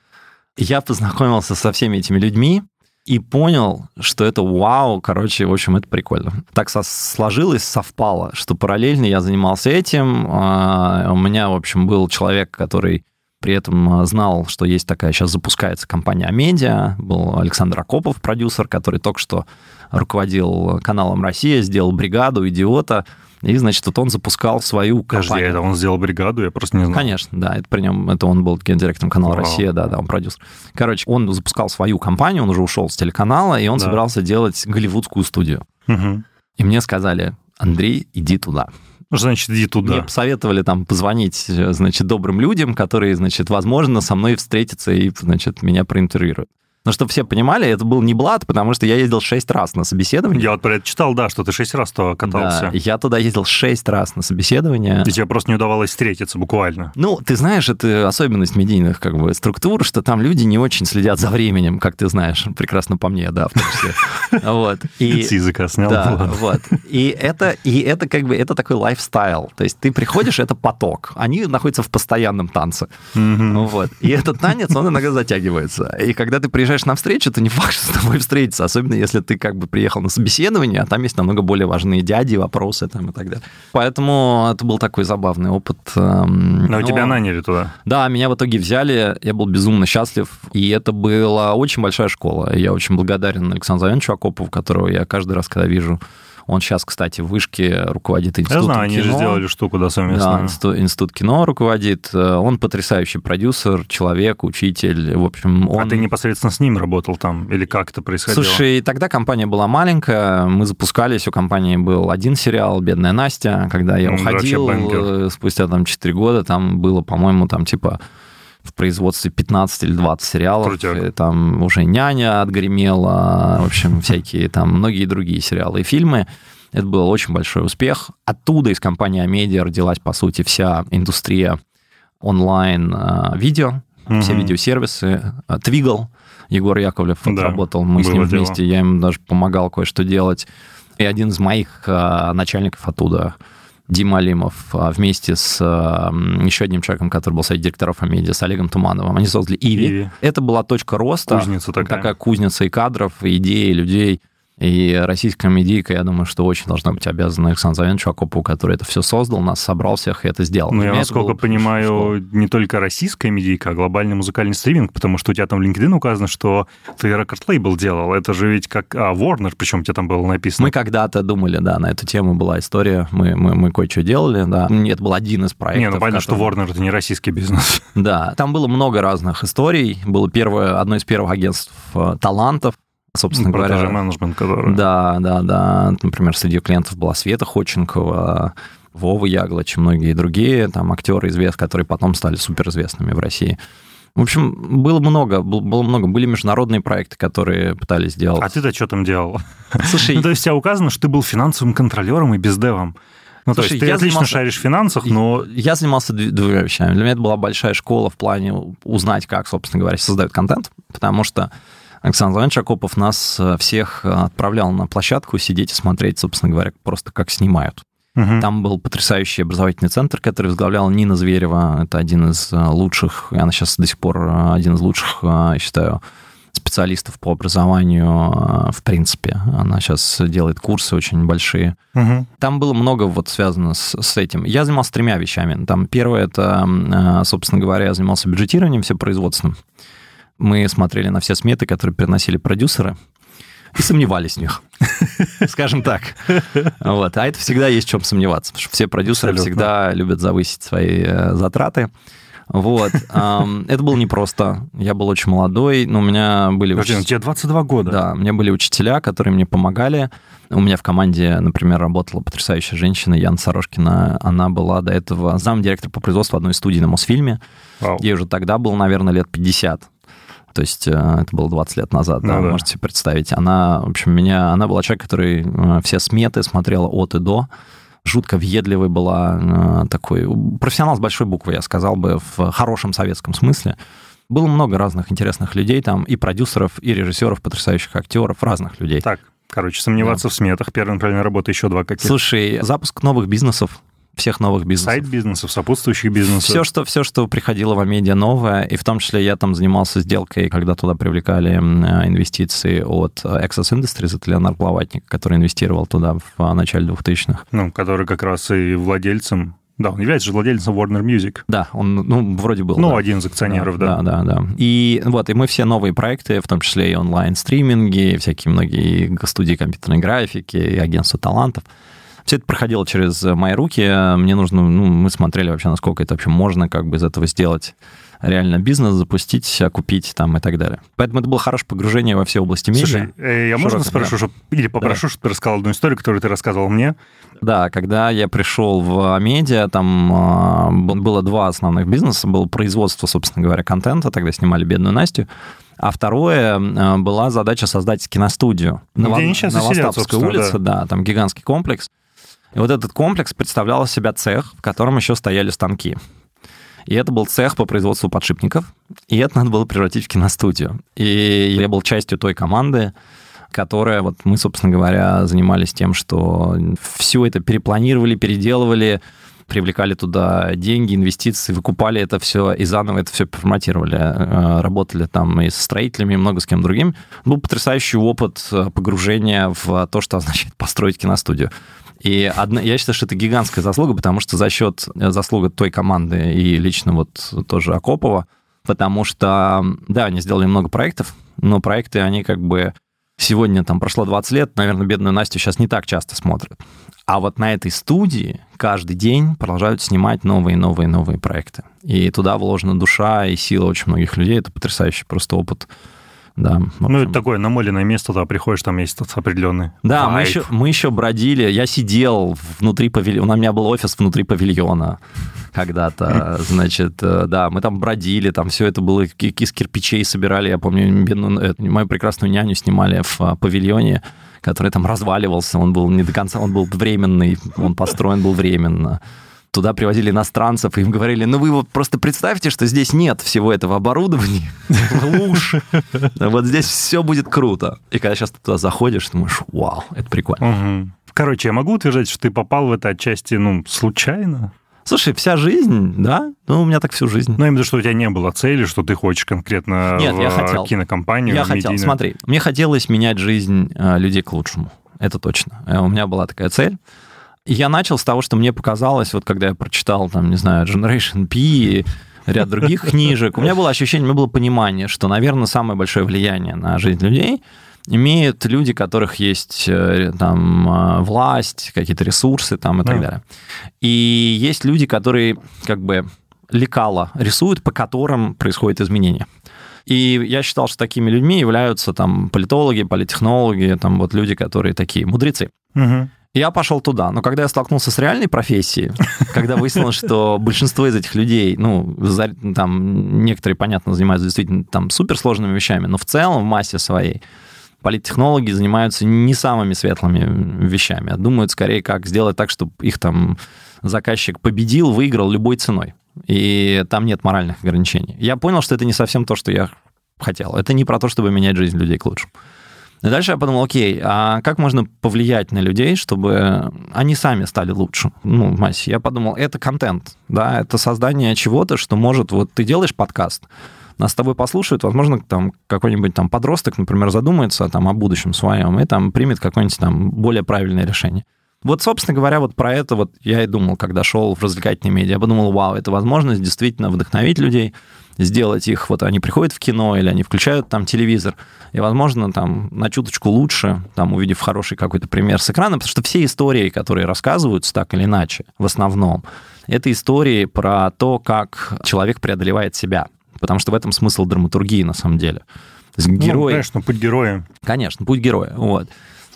Я познакомился со всеми этими людьми, и понял, что это вау, короче, в общем, это прикольно. Так сложилось, совпало, что параллельно я занимался этим. А, у меня, в общем, был человек, который при этом знал, что есть такая, сейчас запускается компания Амедиа, был Александр Акопов, продюсер, который только что руководил каналом «Россия», сделал «Бригаду», «Идиота», и, значит, вот он запускал свою Подожди, компанию. это он сделал бригаду, я просто не знал. Конечно, да, это при нем, это он был гендиректором канала Вау. «Россия», да, да, он продюсер. Короче, он запускал свою компанию, он уже ушел с телеканала, и он да. собирался делать голливудскую студию. Угу. И мне сказали, Андрей, иди туда. Значит, иди туда? Мне посоветовали там позвонить, значит, добрым людям, которые, значит, возможно, со мной встретятся и, значит, меня проинтервьюируют. Но чтобы все понимали, это был не блат, потому что я ездил шесть раз на собеседование. Я вот про это читал, да, что ты шесть раз то катался. Да, я туда ездил шесть раз на собеседование. И тебе просто не удавалось встретиться буквально. Ну, ты знаешь, это особенность медийных как бы структур, что там люди не очень следят за временем, как ты знаешь, прекрасно по мне, да, в том числе. *laughs* Вот. И, С языка снял. Да, вот. И это, и это как бы, это такой лайфстайл. То есть ты приходишь, это поток. Они находятся в постоянном танце. Вот. И этот танец, он иногда затягивается. И когда ты приезжаешь приезжаешь на встречу, это не факт, что с тобой встретиться, особенно если ты как бы приехал на собеседование, а там есть намного более важные дяди, вопросы там и так далее. Поэтому это был такой забавный опыт. Эм, Но, Но тебя наняли туда? Да, меня в итоге взяли, я был безумно счастлив, и это была очень большая школа. Я очень благодарен Александру Завяновичу Акопову, которого я каждый раз, когда вижу он сейчас, кстати, в Вышке руководит институтом Я знаю, они же сделали штуку, да, совместно. Да, институт, институт кино руководит. Он потрясающий продюсер, человек, учитель. В общем, он... А ты непосредственно с ним работал там? Или как это происходило? Слушай, тогда компания была маленькая, мы запускались, у компании был один сериал «Бедная Настя». Когда я уходил, э, спустя там 4 года, там было, по-моему, там типа в производстве 15 или 20 сериалов. Крутяк. Там уже «Няня» отгремела, в общем, *laughs* всякие там многие другие сериалы и фильмы. Это был очень большой успех. Оттуда из компании Амедиа родилась, по сути, вся индустрия онлайн-видео, угу. все видеосервисы. Твигл, Егор Яковлев да, работал, мы с ним дело. вместе, я ему даже помогал кое-что делать. И один из моих начальников оттуда Дима Алимов а, вместе с еще одним человеком, который был среди директоров Амедиа, с Олегом Тумановым. Они создали Иви. Иви. Это была точка роста. Кузница такая. Такая кузница и кадров, и идей, и людей. И российская медийка, я думаю, что очень должна быть обязана Александру Завеновичу Акопову, который это все создал, нас собрал всех и это сделал. Ну, я, насколько понимаю, не только российская медийка, а глобальный музыкальный стриминг, потому что у тебя там в LinkedIn указано, что ты рекорд-лейбл делал. Это же ведь как... А, Warner, причем тебе там было написано. Мы когда-то думали, да, на эту тему была история, мы, мы, мы кое-что делали, да. Это был один из проектов. Не, ну понятно, который... что Warner — это не российский бизнес. Да, там было много разных историй. Было первое, одно из первых агентств э, талантов, собственно Продажи говоря. менеджмент, который... Да, да, да. Например, среди клиентов была Света Ходченкова, Вова Яглоч и многие другие там актеры, известные, которые потом стали суперизвестными в России. В общем, было много, было много. Были международные проекты, которые пытались сделать. А ты-то что там делал? Слушай... ну, то есть у тебя указано, что ты был финансовым контролером и бездевом. Ну, Слушай, то есть ты отлично занимался... шаришь в финансах, но... Я занимался двумя вещами. Для меня это была большая школа в плане узнать, как, собственно говоря, создают контент, потому что Александр Иванович Акопов нас э, всех э, отправлял на площадку сидеть и смотреть, собственно говоря, просто как снимают. Угу. Там был потрясающий образовательный центр, который возглавляла Нина Зверева. Это один из э, лучших, она сейчас до сих пор один из лучших, я считаю, специалистов по образованию, в принципе. Она сейчас делает курсы очень большие. Угу. Там было много вот связано с, с этим. Я занимался тремя вещами. Там первое, это, собственно говоря, я занимался бюджетированием все производственным мы смотрели на все сметы, которые приносили продюсеры, и сомневались в них, *laughs* скажем так. Вот. А это всегда есть в чем сомневаться, потому что все продюсеры Абсолютно. всегда любят завысить свои э, затраты. Вот. Это было непросто. Я был очень молодой, но у меня были... Подожди, уч... тебе 22 года. Да, у меня были учителя, которые мне помогали. У меня в команде, например, работала потрясающая женщина Яна Сорожкина. Она была до этого замдиректора по производству одной студии на Мосфильме. Вау. Ей уже тогда было, наверное, лет 50. То есть э, это было 20 лет назад, ну, да, да, можете себе представить. Она, в общем, меня, она была человек, который э, все сметы смотрела от и до. жутко въедливой была, такой профессионал с большой буквы, я сказал бы, в хорошем советском смысле. Было много разных интересных людей там, и продюсеров, и режиссеров, потрясающих актеров, разных людей. Так, короче, сомневаться да. в сметах. Первая правильная работа, еще два каких. Слушай, запуск новых бизнесов, всех новых бизнесов. Сайт-бизнесов, сопутствующих бизнесов. Все что, все, что приходило в медиа новое, и в том числе я там занимался сделкой, когда туда привлекали инвестиции от Access Industries, это Леонард Плаватник, который инвестировал туда в начале 2000-х. Ну, который как раз и владельцем да, он является же владельцем Warner Music. Да, он, ну, вроде был. Ну, да. один из акционеров, да. Да, да, да. И вот, и мы все новые проекты, в том числе и онлайн-стриминги, всякие многие студии компьютерной графики, и агентство талантов, все это проходило через мои руки. Мне нужно, ну, мы смотрели вообще, насколько это вообще можно как бы из этого сделать реально бизнес запустить, купить там и так далее. Поэтому это было хорошее погружение во все области медиа. Слушай, э, я можно спрошу, да. чтобы, или попрошу, да. чтобы ты рассказал одну историю, которую ты рассказывал мне? Да, когда я пришел в медиа, там э, было два основных бизнеса. Было производство, собственно говоря, контента, тогда снимали «Бедную Настю», а второе э, была задача создать киностудию на, Где сейчас на Воставской улице, да. да, там гигантский комплекс. И вот этот комплекс представлял из себя цех, в котором еще стояли станки. И это был цех по производству подшипников, и это надо было превратить в киностудию. И я был частью той команды, которая, вот мы, собственно говоря, занимались тем, что все это перепланировали, переделывали, привлекали туда деньги, инвестиции, выкупали это все и заново это все переформатировали. Э, работали там и с строителями, и много с кем другим. Был потрясающий опыт погружения в то, что означает построить киностудию. И одна, я считаю, что это гигантская заслуга, потому что за счет э, заслуга той команды и лично вот тоже Акопова, потому что, да, они сделали много проектов, но проекты, они как бы сегодня там прошло 20 лет, наверное, бедную Настю сейчас не так часто смотрят. А вот на этой студии каждый день продолжают снимать новые, новые, новые проекты. И туда вложена душа и сила очень многих людей. Это потрясающий просто опыт да. Ну, это такое намоленное место, туда приходишь, там есть определенный Да, мы еще, мы еще бродили, я сидел внутри павильона, у меня был офис внутри павильона когда-то, *laughs* значит, э, да, мы там бродили, там все это было из кирпичей собирали, я помню, бедную, мою прекрасную няню снимали в а, павильоне, который там разваливался, он был не до конца, он был временный, он построен был временно туда привозили иностранцев, и им говорили, ну вы вот просто представьте, что здесь нет всего этого оборудования, *laughs* луж, вот здесь все будет круто. И когда сейчас туда заходишь, думаешь, вау, это прикольно. Короче, я могу утверждать, что ты попал в это отчасти, ну, случайно? Слушай, вся жизнь, да? Ну, у меня так всю жизнь. Ну, именно, что у тебя не было цели, что ты хочешь конкретно Нет, в я хотел. кинокомпанию, Я хотел, смотри, мне хотелось менять жизнь э, людей к лучшему. Это точно. Э, у меня была такая цель. Я начал с того, что мне показалось, вот когда я прочитал, там, не знаю, Generation P и ряд других книжек, у меня было ощущение, у меня было понимание, что, наверное, самое большое влияние на жизнь людей имеют люди, у которых есть э, там э, власть, какие-то ресурсы там и так далее. И есть люди, которые как бы лекала рисуют, по которым происходит изменение. И я считал, что такими людьми являются там политологи, политтехнологи, там вот люди, которые такие мудрецы. Угу. Я пошел туда. Но когда я столкнулся с реальной профессией, *laughs* когда выяснилось, что большинство из этих людей, ну, там, некоторые, понятно, занимаются действительно там суперсложными вещами, но в целом в массе своей политтехнологи занимаются не самыми светлыми вещами, а думают скорее, как сделать так, чтобы их там заказчик победил, выиграл любой ценой. И там нет моральных ограничений. Я понял, что это не совсем то, что я хотел. Это не про то, чтобы менять жизнь людей к лучшему. И дальше я подумал, окей, а как можно повлиять на людей, чтобы они сами стали лучше? Ну, массе. Я подумал, это контент, да, это создание чего-то, что может... Вот ты делаешь подкаст, нас с тобой послушают, возможно, там какой-нибудь там подросток, например, задумается там о будущем своем и там примет какое-нибудь там более правильное решение. Вот, собственно говоря, вот про это вот я и думал, когда шел в развлекательные медиа. Я подумал, вау, это возможность действительно вдохновить людей, сделать их, вот они приходят в кино или они включают там телевизор, и, возможно, там на чуточку лучше, там увидев хороший какой-то пример с экрана, потому что все истории, которые рассказываются так или иначе, в основном, это истории про то, как человек преодолевает себя, потому что в этом смысл драматургии на самом деле. Герой... Ну, конечно, путь героя. Конечно, путь героя, вот.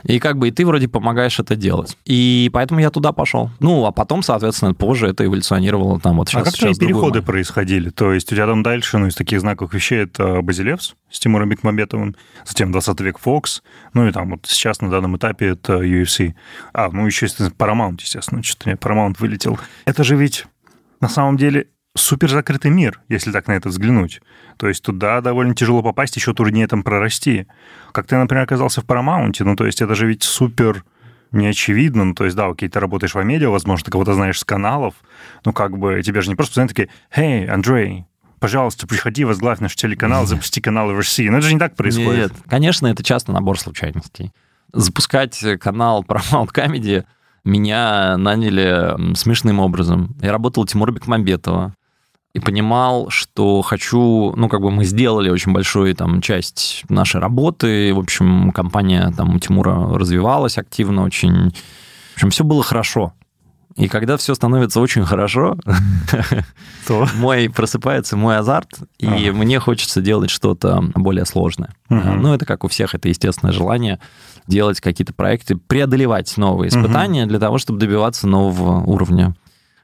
И как бы и ты вроде помогаешь это делать. И поэтому я туда пошел. Ну, а потом, соответственно, позже это эволюционировало там вот сейчас. А как сейчас твои переходы момент. происходили? То есть у тебя там дальше, ну, из таких знаковых вещей это Базилевс с Тимуром Бекмамбетовым, затем 20 век Фокс, ну и там вот сейчас на данном этапе это UFC. А, ну еще, естественно, Paramount, естественно, что-то мне Paramount вылетел. Это же ведь на самом деле супер закрытый мир, если так на это взглянуть. То есть туда довольно тяжело попасть, еще труднее там прорасти. Как ты, например, оказался в Paramount, ну, то есть это же ведь супер неочевидно. Ну, то есть, да, окей, ты работаешь в медиа, возможно, ты кого-то знаешь с каналов, ну, как бы тебе же не просто постоянно такие, «Эй, Андрей, пожалуйста, приходи, возглавь наш телеканал, запусти канал в России». Ну, это же не так происходит. Нет, конечно, это часто набор случайностей. Запускать канал Paramount Comedy меня наняли смешным образом. Я работал Тимура Бекмамбетова и понимал, что хочу, ну, как бы мы сделали очень большую там часть нашей работы, в общем, компания там у Тимура развивалась активно очень, в общем, все было хорошо. И когда все становится очень хорошо, *laughs* то мой просыпается мой азарт, и ага. мне хочется делать что-то более сложное. Угу. Ну, это как у всех, это естественное желание делать какие-то проекты, преодолевать новые испытания угу. для того, чтобы добиваться нового уровня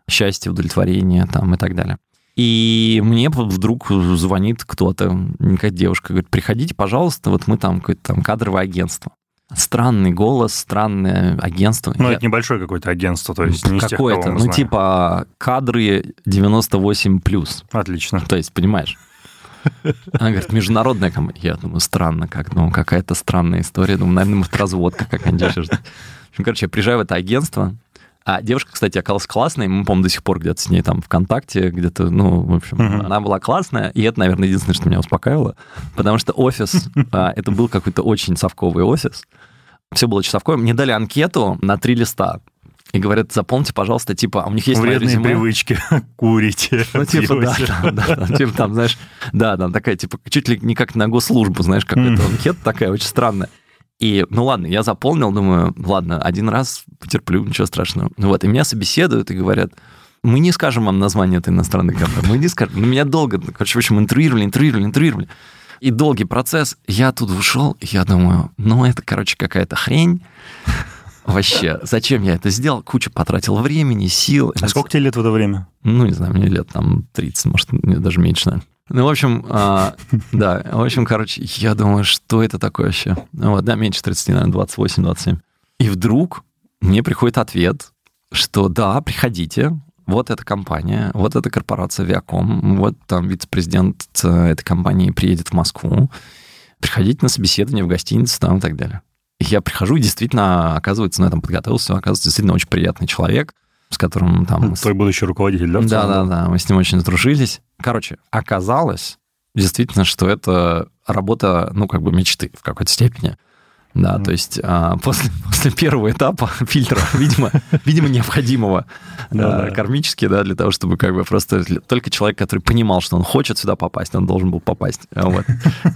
счастья, удовлетворения там, и так далее. И мне вдруг звонит кто-то, какая девушка, говорит, приходите, пожалуйста, вот мы там какое-то там кадровое агентство. Странный голос, странное агентство. Ну, Я... это небольшое какое-то агентство, то есть не Какое-то, ну, типа кадры 98+. Отлично. То есть, понимаешь? Она говорит, международная компания. Я думаю, странно как, ну, какая-то странная история. Думаю, наверное, может, разводка какая-нибудь. Короче, я приезжаю в это агентство, а девушка, кстати, оказалась классной. Мы, по-моему, до сих пор где-то с ней там ВКонтакте, где-то, ну, в общем, uh-huh. она была классная. И это, наверное, единственное, что меня успокаивало. Потому что офис, *laughs* а, это был какой-то очень совковый офис. Все было очень совковое. Мне дали анкету на три листа. И говорят, запомните, пожалуйста, типа, а у них есть Вредные резюме. привычки, *laughs* курите, Ну, типа, да, да, да, да, типа там, знаешь, да, да, такая, типа, чуть ли не как на госслужбу, знаешь, какая-то анкета такая очень странная. И, ну ладно, я заполнил, думаю, ладно, один раз потерплю, ничего страшного. Ну вот, и меня собеседуют и говорят, мы не скажем вам название этой иностранной компании, мы не скажем. Но ну, меня долго, короче, в общем, интервьюировали, интервьюировали, интервьюировали. И долгий процесс. Я тут и я думаю, ну это, короче, какая-то хрень. Вообще, зачем я это сделал? Куча потратил времени, сил. А сколько тебе лет в это время? Ну, не знаю, мне лет там 30, может, даже меньше, наверное. Ну, в общем, а, *laughs* да, в общем, короче, я думаю, что это такое вообще? Вот, да, меньше 30, наверное, 28-27. И вдруг мне приходит ответ, что да, приходите, вот эта компания, вот эта корпорация Viacom, вот там вице-президент э, этой компании приедет в Москву, приходите на собеседование в гостиницу там и так далее. Я прихожу, и действительно, оказывается, на этом подготовился, оказывается, действительно очень приятный человек, с которым там... Твой будущий руководитель, да? Да-да-да, мы с ним очень сдружились. Короче, оказалось действительно, что это работа, ну, как бы мечты в какой-то степени. Да, mm. то есть а, после, *laughs* после первого этапа *laughs* фильтра, видимо, видимо необходимого *laughs* да, да. кармически, да, для того, чтобы как бы просто только человек, который понимал, что он хочет сюда попасть, он должен был попасть. Вот.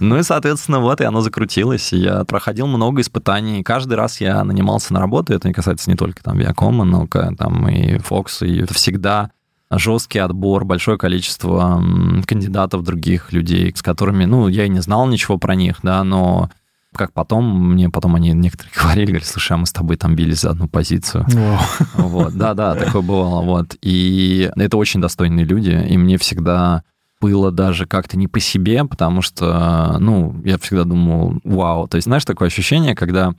Ну и, соответственно, вот и оно закрутилось. И я проходил много испытаний. Каждый раз я нанимался на работу. Это не касается не только там Viacom, но там и Fox, и это всегда жесткий отбор, большое количество кандидатов других людей, с которыми, ну, я и не знал ничего про них, да, но как потом, мне потом они некоторые *laughs* говорили, говорили, слушай, а мы с тобой там бились за одну позицию. Wow. Вот, да-да, такое бывало, вот. И это очень достойные люди, и мне всегда было даже как-то не по себе, потому что, ну, я всегда думал, вау, то есть, знаешь, такое ощущение, когда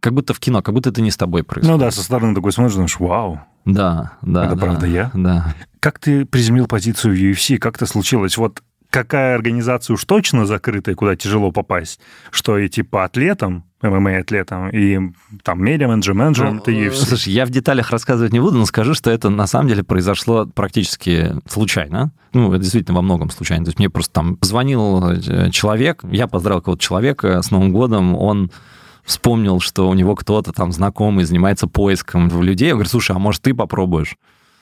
как будто в кино, как будто это не с тобой происходит. Ну да, со стороны такой смотришь, думаешь, вау. Да, да. Это да, правда я? Да. Как ты приземлил позицию в UFC? Как это случилось? Вот какая организация уж точно закрытая, куда тяжело попасть, что и типа атлетам, ММА-атлетам, и там медиа-менеджер, менеджером, ну, ты UFC. Слушай, я в деталях рассказывать не буду, но скажу, что это на самом деле произошло практически случайно. Ну, это действительно во многом случайно. То есть мне просто там позвонил э, человек, я поздравил кого-то человека с Новым годом, он вспомнил, что у него кто-то там знакомый занимается поиском людей. Я говорю, слушай, а может ты попробуешь?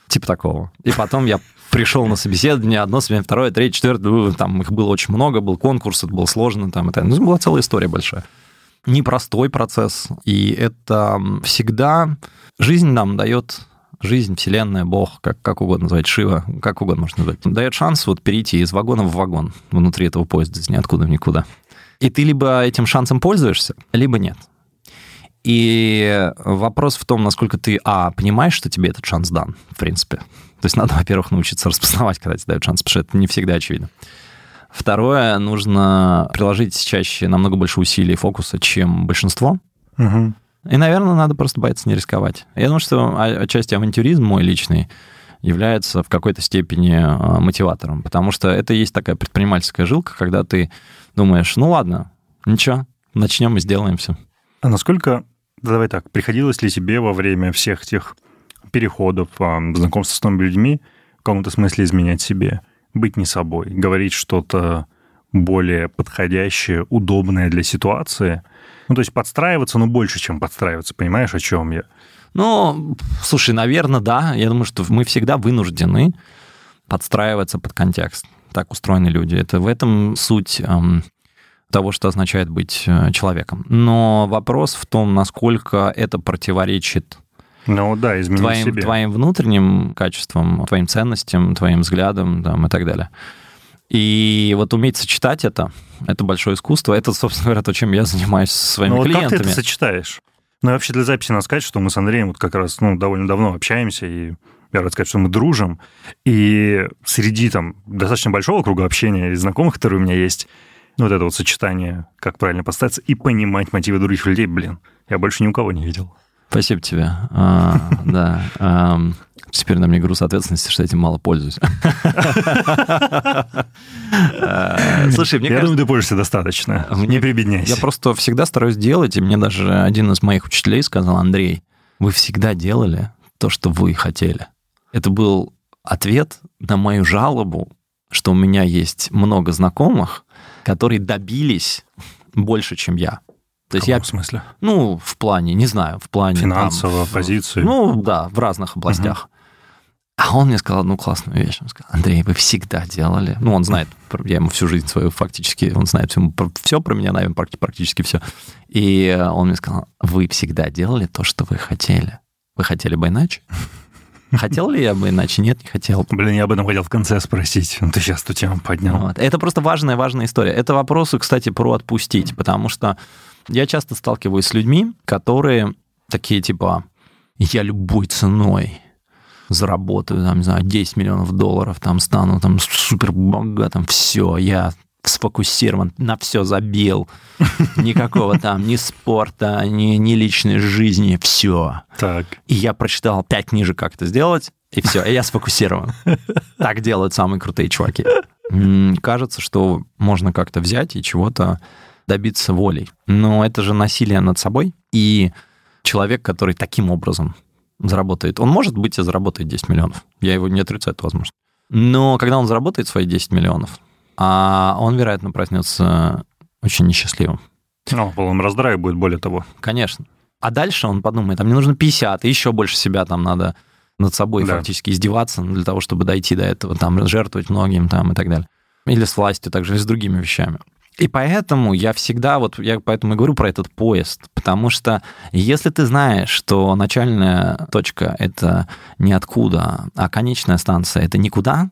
Типа такого. И потом я пришел на собеседование, одно собеседование, второе, третье, четвертое, там их было очень много, был конкурс, это было сложно, там, это, ну, была целая история большая. Непростой процесс, и это всегда жизнь нам дает жизнь, вселенная, Бог, как, как угодно назвать, Шива, как угодно можно назвать, дает шанс вот перейти из вагона в вагон внутри этого поезда из ниоткуда в никуда. И ты либо этим шансом пользуешься, либо нет. И вопрос в том, насколько ты, а, понимаешь, что тебе этот шанс дан, в принципе. То есть надо, *laughs* во-первых, научиться распознавать, когда тебе дают шанс, потому что это не всегда очевидно. Второе, нужно приложить чаще намного больше усилий и фокуса, чем большинство. Угу. И, наверное, надо просто бояться не рисковать. Я думаю, что отчасти авантюризм мой личный является в какой-то степени а, мотиватором, потому что это есть такая предпринимательская жилка, когда ты думаешь, ну ладно, ничего, начнем и сделаем все. А насколько, давай так, приходилось ли тебе во время всех тех переходов, а, знакомства с новыми людьми в каком-то смысле изменять себе, быть не собой, говорить что-то более подходящее, удобное для ситуации? Ну, то есть подстраиваться, но больше, чем подстраиваться, понимаешь, о чем я? Ну, слушай, наверное, да. Я думаю, что мы всегда вынуждены подстраиваться под контекст. Так устроены люди. Это в этом суть эм, того, что означает быть э, человеком. Но вопрос в том, насколько это противоречит ну да, твоим, себе. твоим внутренним качествам, твоим ценностям, твоим взглядам там, и так далее. И вот уметь сочетать это, это большое искусство. Это, собственно говоря, то, чем я занимаюсь со своими ну, клиентами. как ты это сочетаешь? Ну, вообще для записи надо сказать, что мы с Андреем вот как раз ну, довольно давно общаемся, и я рад сказать, что мы дружим. И среди там достаточно большого круга общения и знакомых, которые у меня есть, ну, вот это вот сочетание, как правильно поставиться, и понимать мотивы других людей, блин, я больше ни у кого не видел. Спасибо тебе. А, *laughs* да. Теперь на мне груз ответственности, что этим мало пользуюсь. *laughs* Слушай, мне Я кажется... думаю, ты пользуешься достаточно. Не прибедняйся. Я просто всегда стараюсь делать, и мне даже один из моих учителей сказал, Андрей, вы всегда делали то, что вы хотели. Это был ответ на мою жалобу, что у меня есть много знакомых, которые добились больше, чем я. То есть я, в смысле? Ну, в плане, не знаю, в плане... Финансово, там, позиции. Ну, да, в разных областях. Угу. А он мне сказал одну классную вещь. Он сказал, Андрей, вы всегда делали... Ну, он знает, я ему всю жизнь свою фактически, он знает все, все про меня, наверное, практически все. И он мне сказал, вы всегда делали то, что вы хотели. Вы хотели бы иначе? Хотел ли я бы иначе? Нет, не хотел. Блин, я об этом хотел в конце спросить. Ну, ты сейчас эту тему поднял. Вот. Это просто важная, важная история. Это вопросы, кстати, про отпустить, потому что я часто сталкиваюсь с людьми, которые такие типа, я любой ценой заработаю, там, не знаю, 10 миллионов долларов, там, стану там супер богатым, все, я сфокусирован, на все забил, никакого там ни спорта, ни, ни личной жизни, все. Так. И я прочитал пять книжек, как это сделать, и все, и я сфокусирован. Так делают самые крутые чуваки. Кажется, что можно как-то взять и чего-то добиться волей. Но это же насилие над собой. И человек, который таким образом заработает, он может быть и заработает 10 миллионов. Я его не отрицаю, это возможно. Но когда он заработает свои 10 миллионов, а он, вероятно, проснется очень несчастливым. Ну, в полном раздрае будет, более того. Конечно. А дальше он подумает, а мне нужно 50, и еще больше себя там надо над собой да. фактически издеваться для того, чтобы дойти до этого, там, жертвовать многим там и так далее. Или с властью также, и с другими вещами. И поэтому я всегда, вот я поэтому и говорю про этот поезд, потому что если ты знаешь, что начальная точка — это ниоткуда, а конечная станция — это никуда,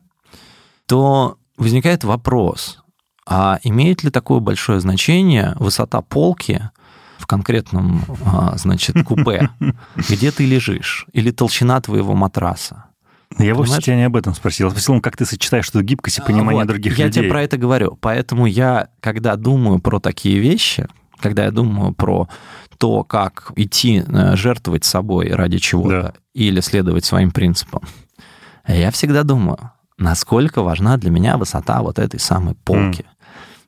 то возникает вопрос, а имеет ли такое большое значение высота полки в конкретном, а, значит, купе, *laughs* где ты лежишь, или толщина твоего матраса? Я вовсе тебя не об этом спросил. Я спросил, как ты сочетаешь что гибкость и понимание вот, других я людей. Я тебе про это говорю. Поэтому я, когда думаю про такие вещи, когда я думаю про то, как идти э, жертвовать собой ради чего-то да. или следовать своим принципам, я всегда думаю, насколько важна для меня высота вот этой самой полки. Mm.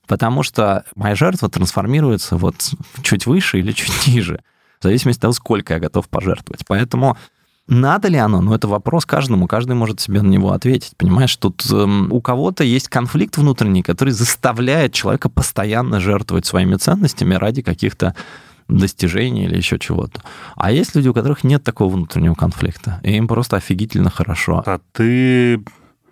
Потому что моя жертва трансформируется вот чуть выше или чуть *laughs* ниже, в зависимости от того, сколько я готов пожертвовать. Поэтому надо ли оно? Ну, это вопрос каждому, каждый может себе на него ответить. Понимаешь, тут эм, у кого-то есть конфликт внутренний, который заставляет человека постоянно жертвовать своими ценностями ради каких-то достижений или еще чего-то. А есть люди, у которых нет такого внутреннего конфликта, и им просто офигительно хорошо. А ты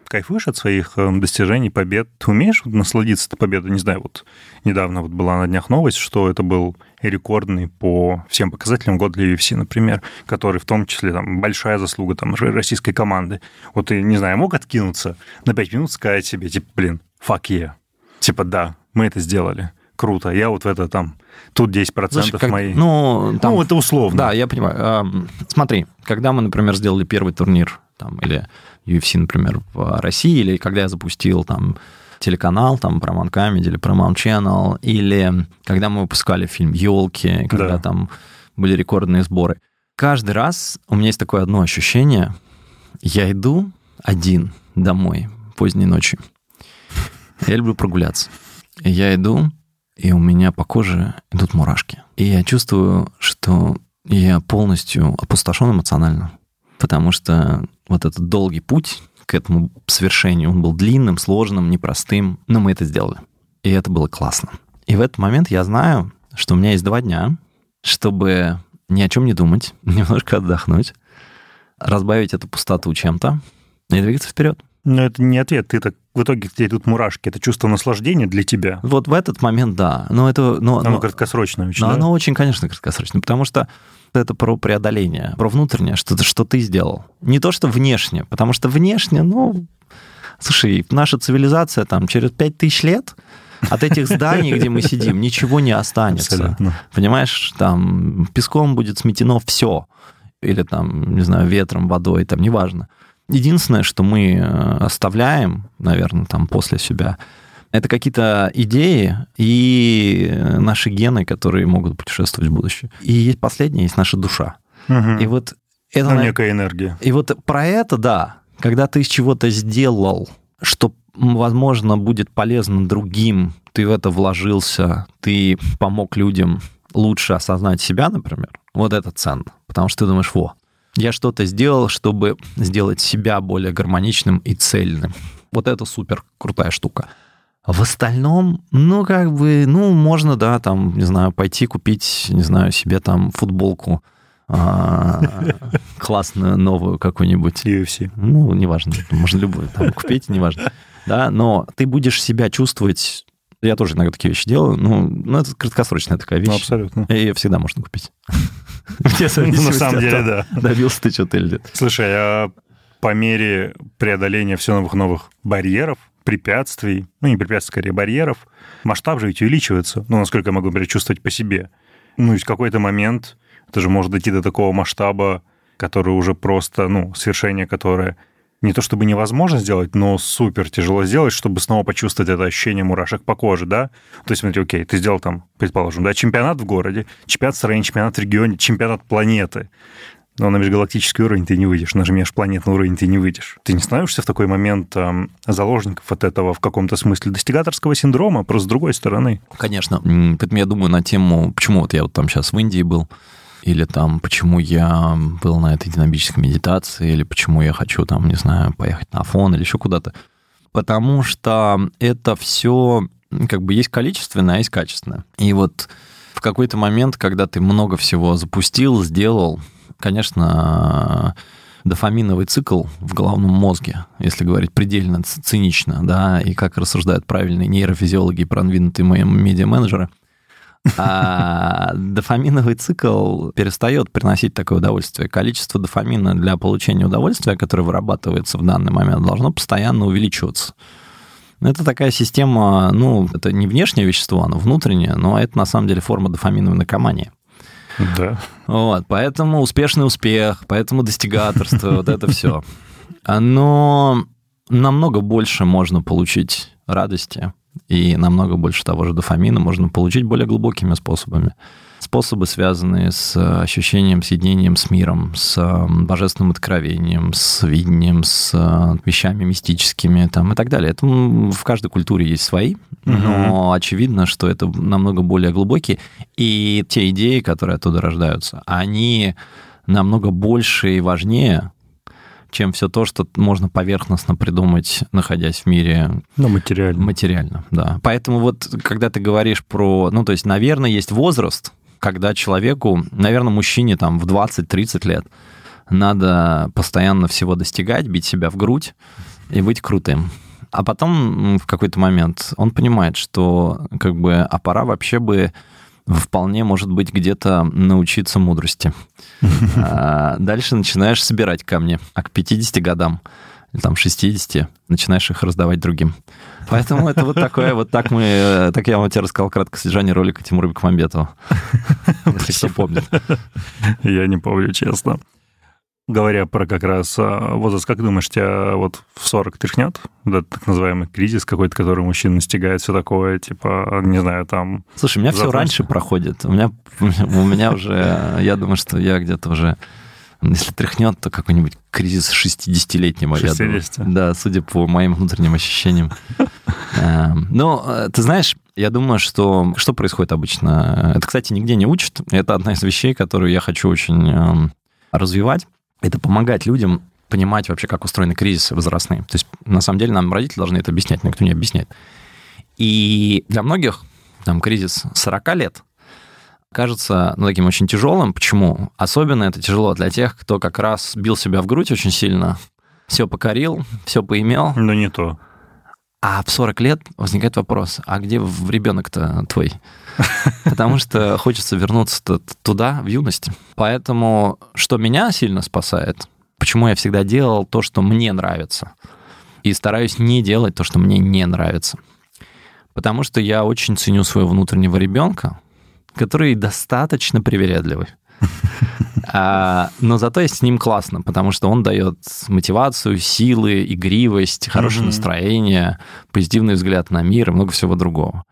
кайфуешь от своих эм, достижений, побед? Ты умеешь насладиться этой победой? Не знаю, вот недавно вот была на днях новость, что это был рекордный по всем показателям год для UFC, например, который в том числе там большая заслуга там российской команды. Вот ты, не знаю, мог откинуться на 5 минут, сказать себе, типа, блин, fuck yeah. Типа, да, мы это сделали. круто, я вот в это там, тут 10% Слушай, как, мои. Ну, там, ну, это условно. Да, я понимаю. Смотри, когда мы, например, сделали первый турнир, там, или UFC, например, в России, или когда я запустил там телеканал, там, Paramount Comedy или Paramount Channel, или когда мы выпускали фильм «Елки», когда да. там были рекордные сборы. Каждый раз у меня есть такое одно ощущение, я иду один домой поздней ночью. Я люблю прогуляться. И я иду, и у меня по коже идут мурашки. И я чувствую, что я полностью опустошен эмоционально. Потому что вот этот долгий путь к этому свершению, он был длинным, сложным, непростым, но мы это сделали. И это было классно. И в этот момент я знаю, что у меня есть два дня, чтобы ни о чем не думать, *laughs* немножко отдохнуть, разбавить эту пустоту чем-то и двигаться вперед. Но это не ответ. Ты так в итоге тебе идут мурашки. Это чувство наслаждения для тебя. Вот в этот момент, да. Но это, но, оно но, краткосрочное очень, Но да? оно очень, конечно, краткосрочное, потому что это про преодоление, про внутреннее, что, что ты сделал. Не то, что внешне, потому что внешне, ну, слушай, наша цивилизация там через пять тысяч лет от этих зданий, где мы сидим, ничего не останется. Абсолютно. Понимаешь, там песком будет сметено все. Или там, не знаю, ветром, водой, там, неважно. Единственное, что мы э, оставляем, наверное, там после себя, это какие-то идеи и наши гены, которые могут путешествовать в будущее. И есть последнее, есть наша душа. Угу. И вот это... Ну, некая энергия. И вот про это, да, когда ты из чего-то сделал, что, возможно, будет полезно другим, ты в это вложился, ты помог людям лучше осознать себя, например, вот это ценно. Потому что ты думаешь, во, я что-то сделал, чтобы сделать себя более гармоничным и цельным. Вот это супер крутая штука. В остальном, ну, как бы, ну, можно, да, там, не знаю, пойти купить, не знаю, себе там футболку а, *laughs* классную, новую какую-нибудь. UFC. Ну, неважно, можно любую там купить, неважно. Да, но ты будешь себя чувствовать я тоже иногда такие вещи делаю. Ну, ну это краткосрочная такая вещь. Ну, абсолютно. И ее всегда можно купить. *laughs* На самом деле, да. Добился ты что-то или нет. Слушай, а по мере преодоления все новых новых барьеров, препятствий, ну, не препятствий, скорее, барьеров, масштаб же ведь увеличивается, ну, насколько я могу, например, чувствовать по себе. Ну, и в какой-то момент это же может дойти до такого масштаба, который уже просто, ну, свершение, которое не то чтобы невозможно сделать, но супер тяжело сделать, чтобы снова почувствовать это ощущение мурашек по коже, да? То есть, смотри, окей, ты сделал там, предположим, да, чемпионат в городе, чемпионат в стране, чемпионат в регионе, чемпионат планеты. Но на межгалактический уровень ты не выйдешь, на межпланетный уровень ты не выйдешь. Ты не становишься в такой момент э, заложников от этого в каком-то смысле достигаторского синдрома, просто с другой стороны. Конечно. Поэтому я думаю на тему, почему вот я вот там сейчас в Индии был, или там, почему я был на этой динамической медитации, или почему я хочу там, не знаю, поехать на фон или еще куда-то. Потому что это все как бы есть количественное, а есть качественное. И вот в какой-то момент, когда ты много всего запустил, сделал, конечно, дофаминовый цикл в головном мозге, если говорить предельно цинично, да, и как рассуждают правильные нейрофизиологи и продвинутые медиа-менеджеры – а дофаминовый цикл перестает приносить такое удовольствие. Количество дофамина для получения удовольствия, которое вырабатывается в данный момент, должно постоянно увеличиваться. Это такая система, ну, это не внешнее вещество, оно внутреннее, но это на самом деле форма дофаминовой наркомании. Да. Вот, поэтому успешный успех, поэтому достигаторство, вот это все. Но намного больше можно получить радости, и намного больше того же дофамина можно получить более глубокими способами. Способы, связанные с э, ощущением, соединением с миром, с э, божественным откровением, с видением, с э, вещами мистическими там, и так далее. Это в каждой культуре есть свои, но очевидно, что это намного более глубокие. И те идеи, которые оттуда рождаются, они намного больше и важнее, чем все то, что можно поверхностно придумать, находясь в мире... Ну, материально. Материально, да. Поэтому вот, когда ты говоришь про... Ну, то есть, наверное, есть возраст, когда человеку, наверное, мужчине там в 20-30 лет надо постоянно всего достигать, бить себя в грудь и быть крутым. А потом в какой-то момент он понимает, что как бы, а пора вообще бы вполне может быть где-то научиться мудрости. *laughs* А, дальше начинаешь собирать камни. А к 50 годам или там 60, начинаешь их раздавать другим. Поэтому это вот такое, вот так мы, э, так я вам тебе рассказал краткое содержание ролика Тимура Бекмамбетова. *laughs* Если кто помнит. Я не помню, честно. Говоря про как раз а, возраст, как думаешь, тебя вот в 40 тряхнет? Этот так называемый кризис какой-то, который мужчин настигает, все такое, типа, не знаю, там... Слушай, у меня все раньше проходит. У меня, *laughs* у меня уже, я думаю, что я где-то уже если тряхнет, то какой-нибудь кризис 60-летнего, 60? я думаю. Да, судя по моим внутренним ощущениям. *laughs* Эм, ну, э, ты знаешь, я думаю, что что происходит обычно? Это, кстати, нигде не учат. Это одна из вещей, которую я хочу очень эм, развивать. Это помогать людям понимать вообще, как устроены кризисы возрастные. То есть, на самом деле, нам родители должны это объяснять, никто не объясняет. И для многих там кризис 40 лет кажется ну, таким очень тяжелым. Почему? Особенно это тяжело для тех, кто как раз бил себя в грудь очень сильно, все покорил, все поимел. Но не то. А в 40 лет возникает вопрос, а где ребенок-то твой? *laughs* Потому что хочется вернуться туда, в юность. Поэтому, что меня сильно спасает, почему я всегда делал то, что мне нравится, и стараюсь не делать то, что мне не нравится. Потому что я очень ценю своего внутреннего ребенка, который достаточно привередливый. *laughs* А, но зато с ним классно, потому что он дает мотивацию, силы, игривость, хорошее mm-hmm. настроение, позитивный взгляд на мир и много всего другого.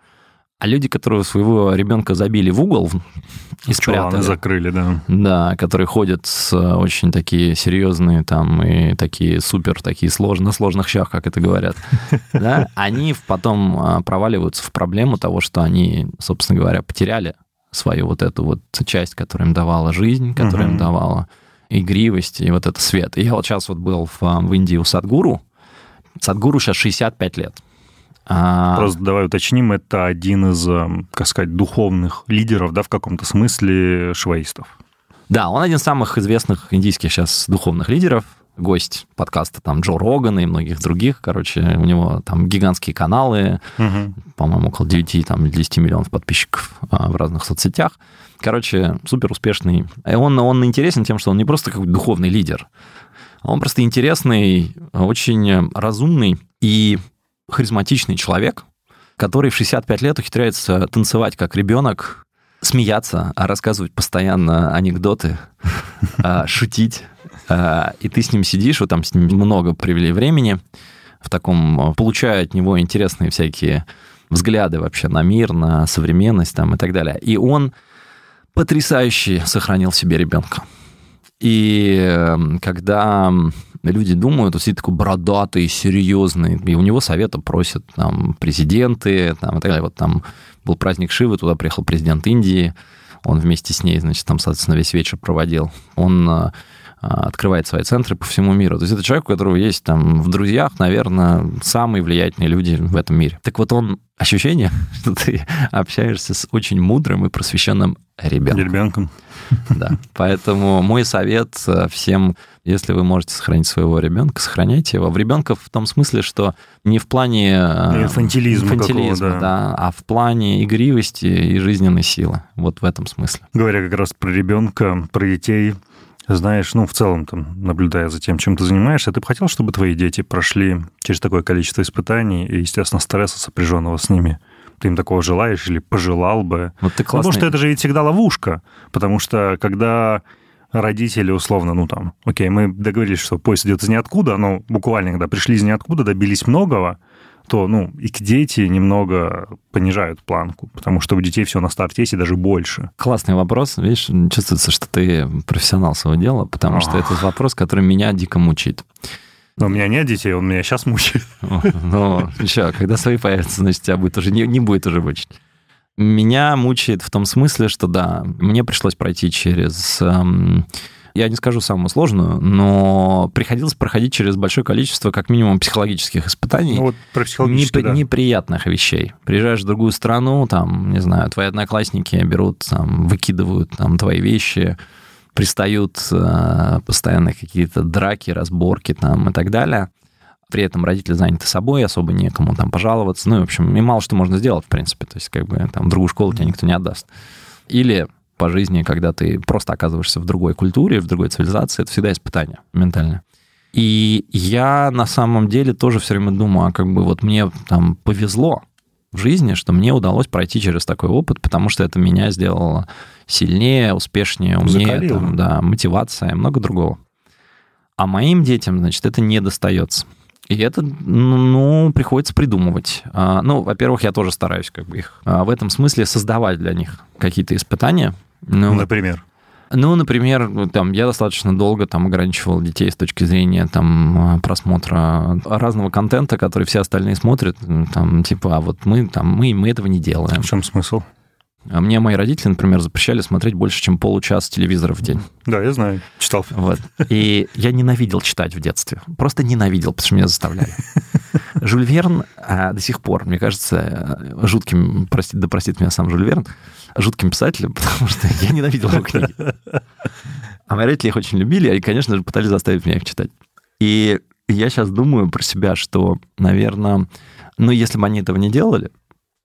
А люди, которые своего ребенка забили в угол *laughs* и спрятали... закрыли, да. Да, которые ходят с очень такие серьезные там и такие супер, такие сложные, на сложных щах, как это говорят, *laughs* да, они потом а, проваливаются в проблему того, что они, собственно говоря, потеряли свою вот эту вот часть, которая им давала жизнь, которая им давала игривость и вот это свет. И я вот сейчас вот был в, в Индии у Садгуру. Садгуру сейчас 65 лет. А... Просто давай уточним, это один из, эм, как сказать, духовных лидеров, да, в каком-то смысле швеистов. Да, он один из самых известных индийских сейчас духовных лидеров гость подкаста там Джо Рогана и многих других. Короче, у него там гигантские каналы, угу. по-моему, около 9 там, 10 миллионов подписчиков а, в разных соцсетях. Короче, супер успешный. И он, он интересен тем, что он не просто какой-то духовный лидер, а он просто интересный, очень разумный и харизматичный человек, который в 65 лет ухитряется танцевать как ребенок, смеяться, а рассказывать постоянно анекдоты, а, шутить а, и ты с ним сидишь, вот там с ним много провели времени, в таком, получая от него интересные всякие взгляды вообще на мир, на современность там и так далее. И он потрясающе сохранил себе ребенка. И эм, когда люди думают, сидит такой бородатый, серьезный, и у него совета просят там президенты, там, и так далее. Вот там был праздник Шивы, туда приехал президент Индии, он вместе с ней, значит, там, соответственно, весь вечер проводил. Он а, открывает свои центры по всему миру. То есть это человек, у которого есть там в друзьях, наверное, самые влиятельные люди в этом мире. Так вот он, ощущение, *laughs* что ты общаешься с очень мудрым и просвещенным ребенком. Ребенком. *laughs* Да. Поэтому мой совет э, всем, если вы можете сохранить своего ребенка, сохраняйте его. В ребенка в том смысле, что не в плане э, инфантилизма, инфантилизма да. да, а в плане игривости и жизненной силы. Вот в этом смысле. Говоря как раз про ребенка, про детей, знаешь, ну, в целом, там, наблюдая за тем, чем ты занимаешься, ты бы хотел, чтобы твои дети прошли через такое количество испытаний и, естественно, стресса, сопряженного с ними? Ты им такого желаешь или пожелал бы? Вот ты классный... Потому что это же ведь всегда ловушка. Потому что когда родители условно, ну там, окей, мы договорились, что поезд идет из ниоткуда, но буквально, когда пришли из ниоткуда, добились многого, то, ну, и дети немного понижают планку, потому что у детей все на старте есть и даже больше. Классный вопрос. Видишь, чувствуется, что ты профессионал своего дела, потому что это вопрос, который меня дико мучает. Но у меня нет детей, он меня сейчас мучает. Ну, еще, когда свои появятся, значит, тебя будет уже не, не будет уже мучить. Меня мучает в том смысле, что да, мне пришлось пройти через эм, я не скажу самую сложную, но приходилось проходить через большое количество, как минимум, психологических испытаний. Ну, вот про психологические, да. Неприятных вещей. Приезжаешь в другую страну, там, не знаю, твои одноклассники берут, там, выкидывают там твои вещи, пристают э, постоянно какие-то драки, разборки там и так далее. При этом родители заняты собой, особо некому там пожаловаться. Ну, в общем, и мало что можно сделать, в принципе. То есть, как бы, там, в другую школу тебя никто не отдаст. Или по жизни, когда ты просто оказываешься в другой культуре, в другой цивилизации, это всегда испытание ментальное. И я на самом деле тоже все время думаю, а как бы вот мне там повезло в жизни, что мне удалось пройти через такой опыт, потому что это меня сделало сильнее, успешнее, умнее, там, да, мотивация и много другого. А моим детям, значит, это не достается. И это, ну, приходится придумывать. А, ну, во-первых, я тоже стараюсь как бы их а, в этом смысле создавать для них какие-то испытания. Ну, Например? Ну, например, там, я достаточно долго там ограничивал детей с точки зрения там просмотра разного контента, который все остальные смотрят, там, типа, а вот мы там, мы, мы этого не делаем. В чем смысл? А мне мои родители, например, запрещали смотреть больше, чем получаса телевизора в день. Да, я знаю, читал. Вот. И я ненавидел читать в детстве. Просто ненавидел, потому что меня заставляли. Жюль Верн а, до сих пор, мне кажется, жутким, прости, да простит меня сам Жюль Верн, жутким писателем, *laughs* потому что я ненавидел его книги. А мои родители их очень любили, и, конечно же, пытались заставить меня их читать. И я сейчас думаю про себя, что, наверное, ну, если бы они этого не делали,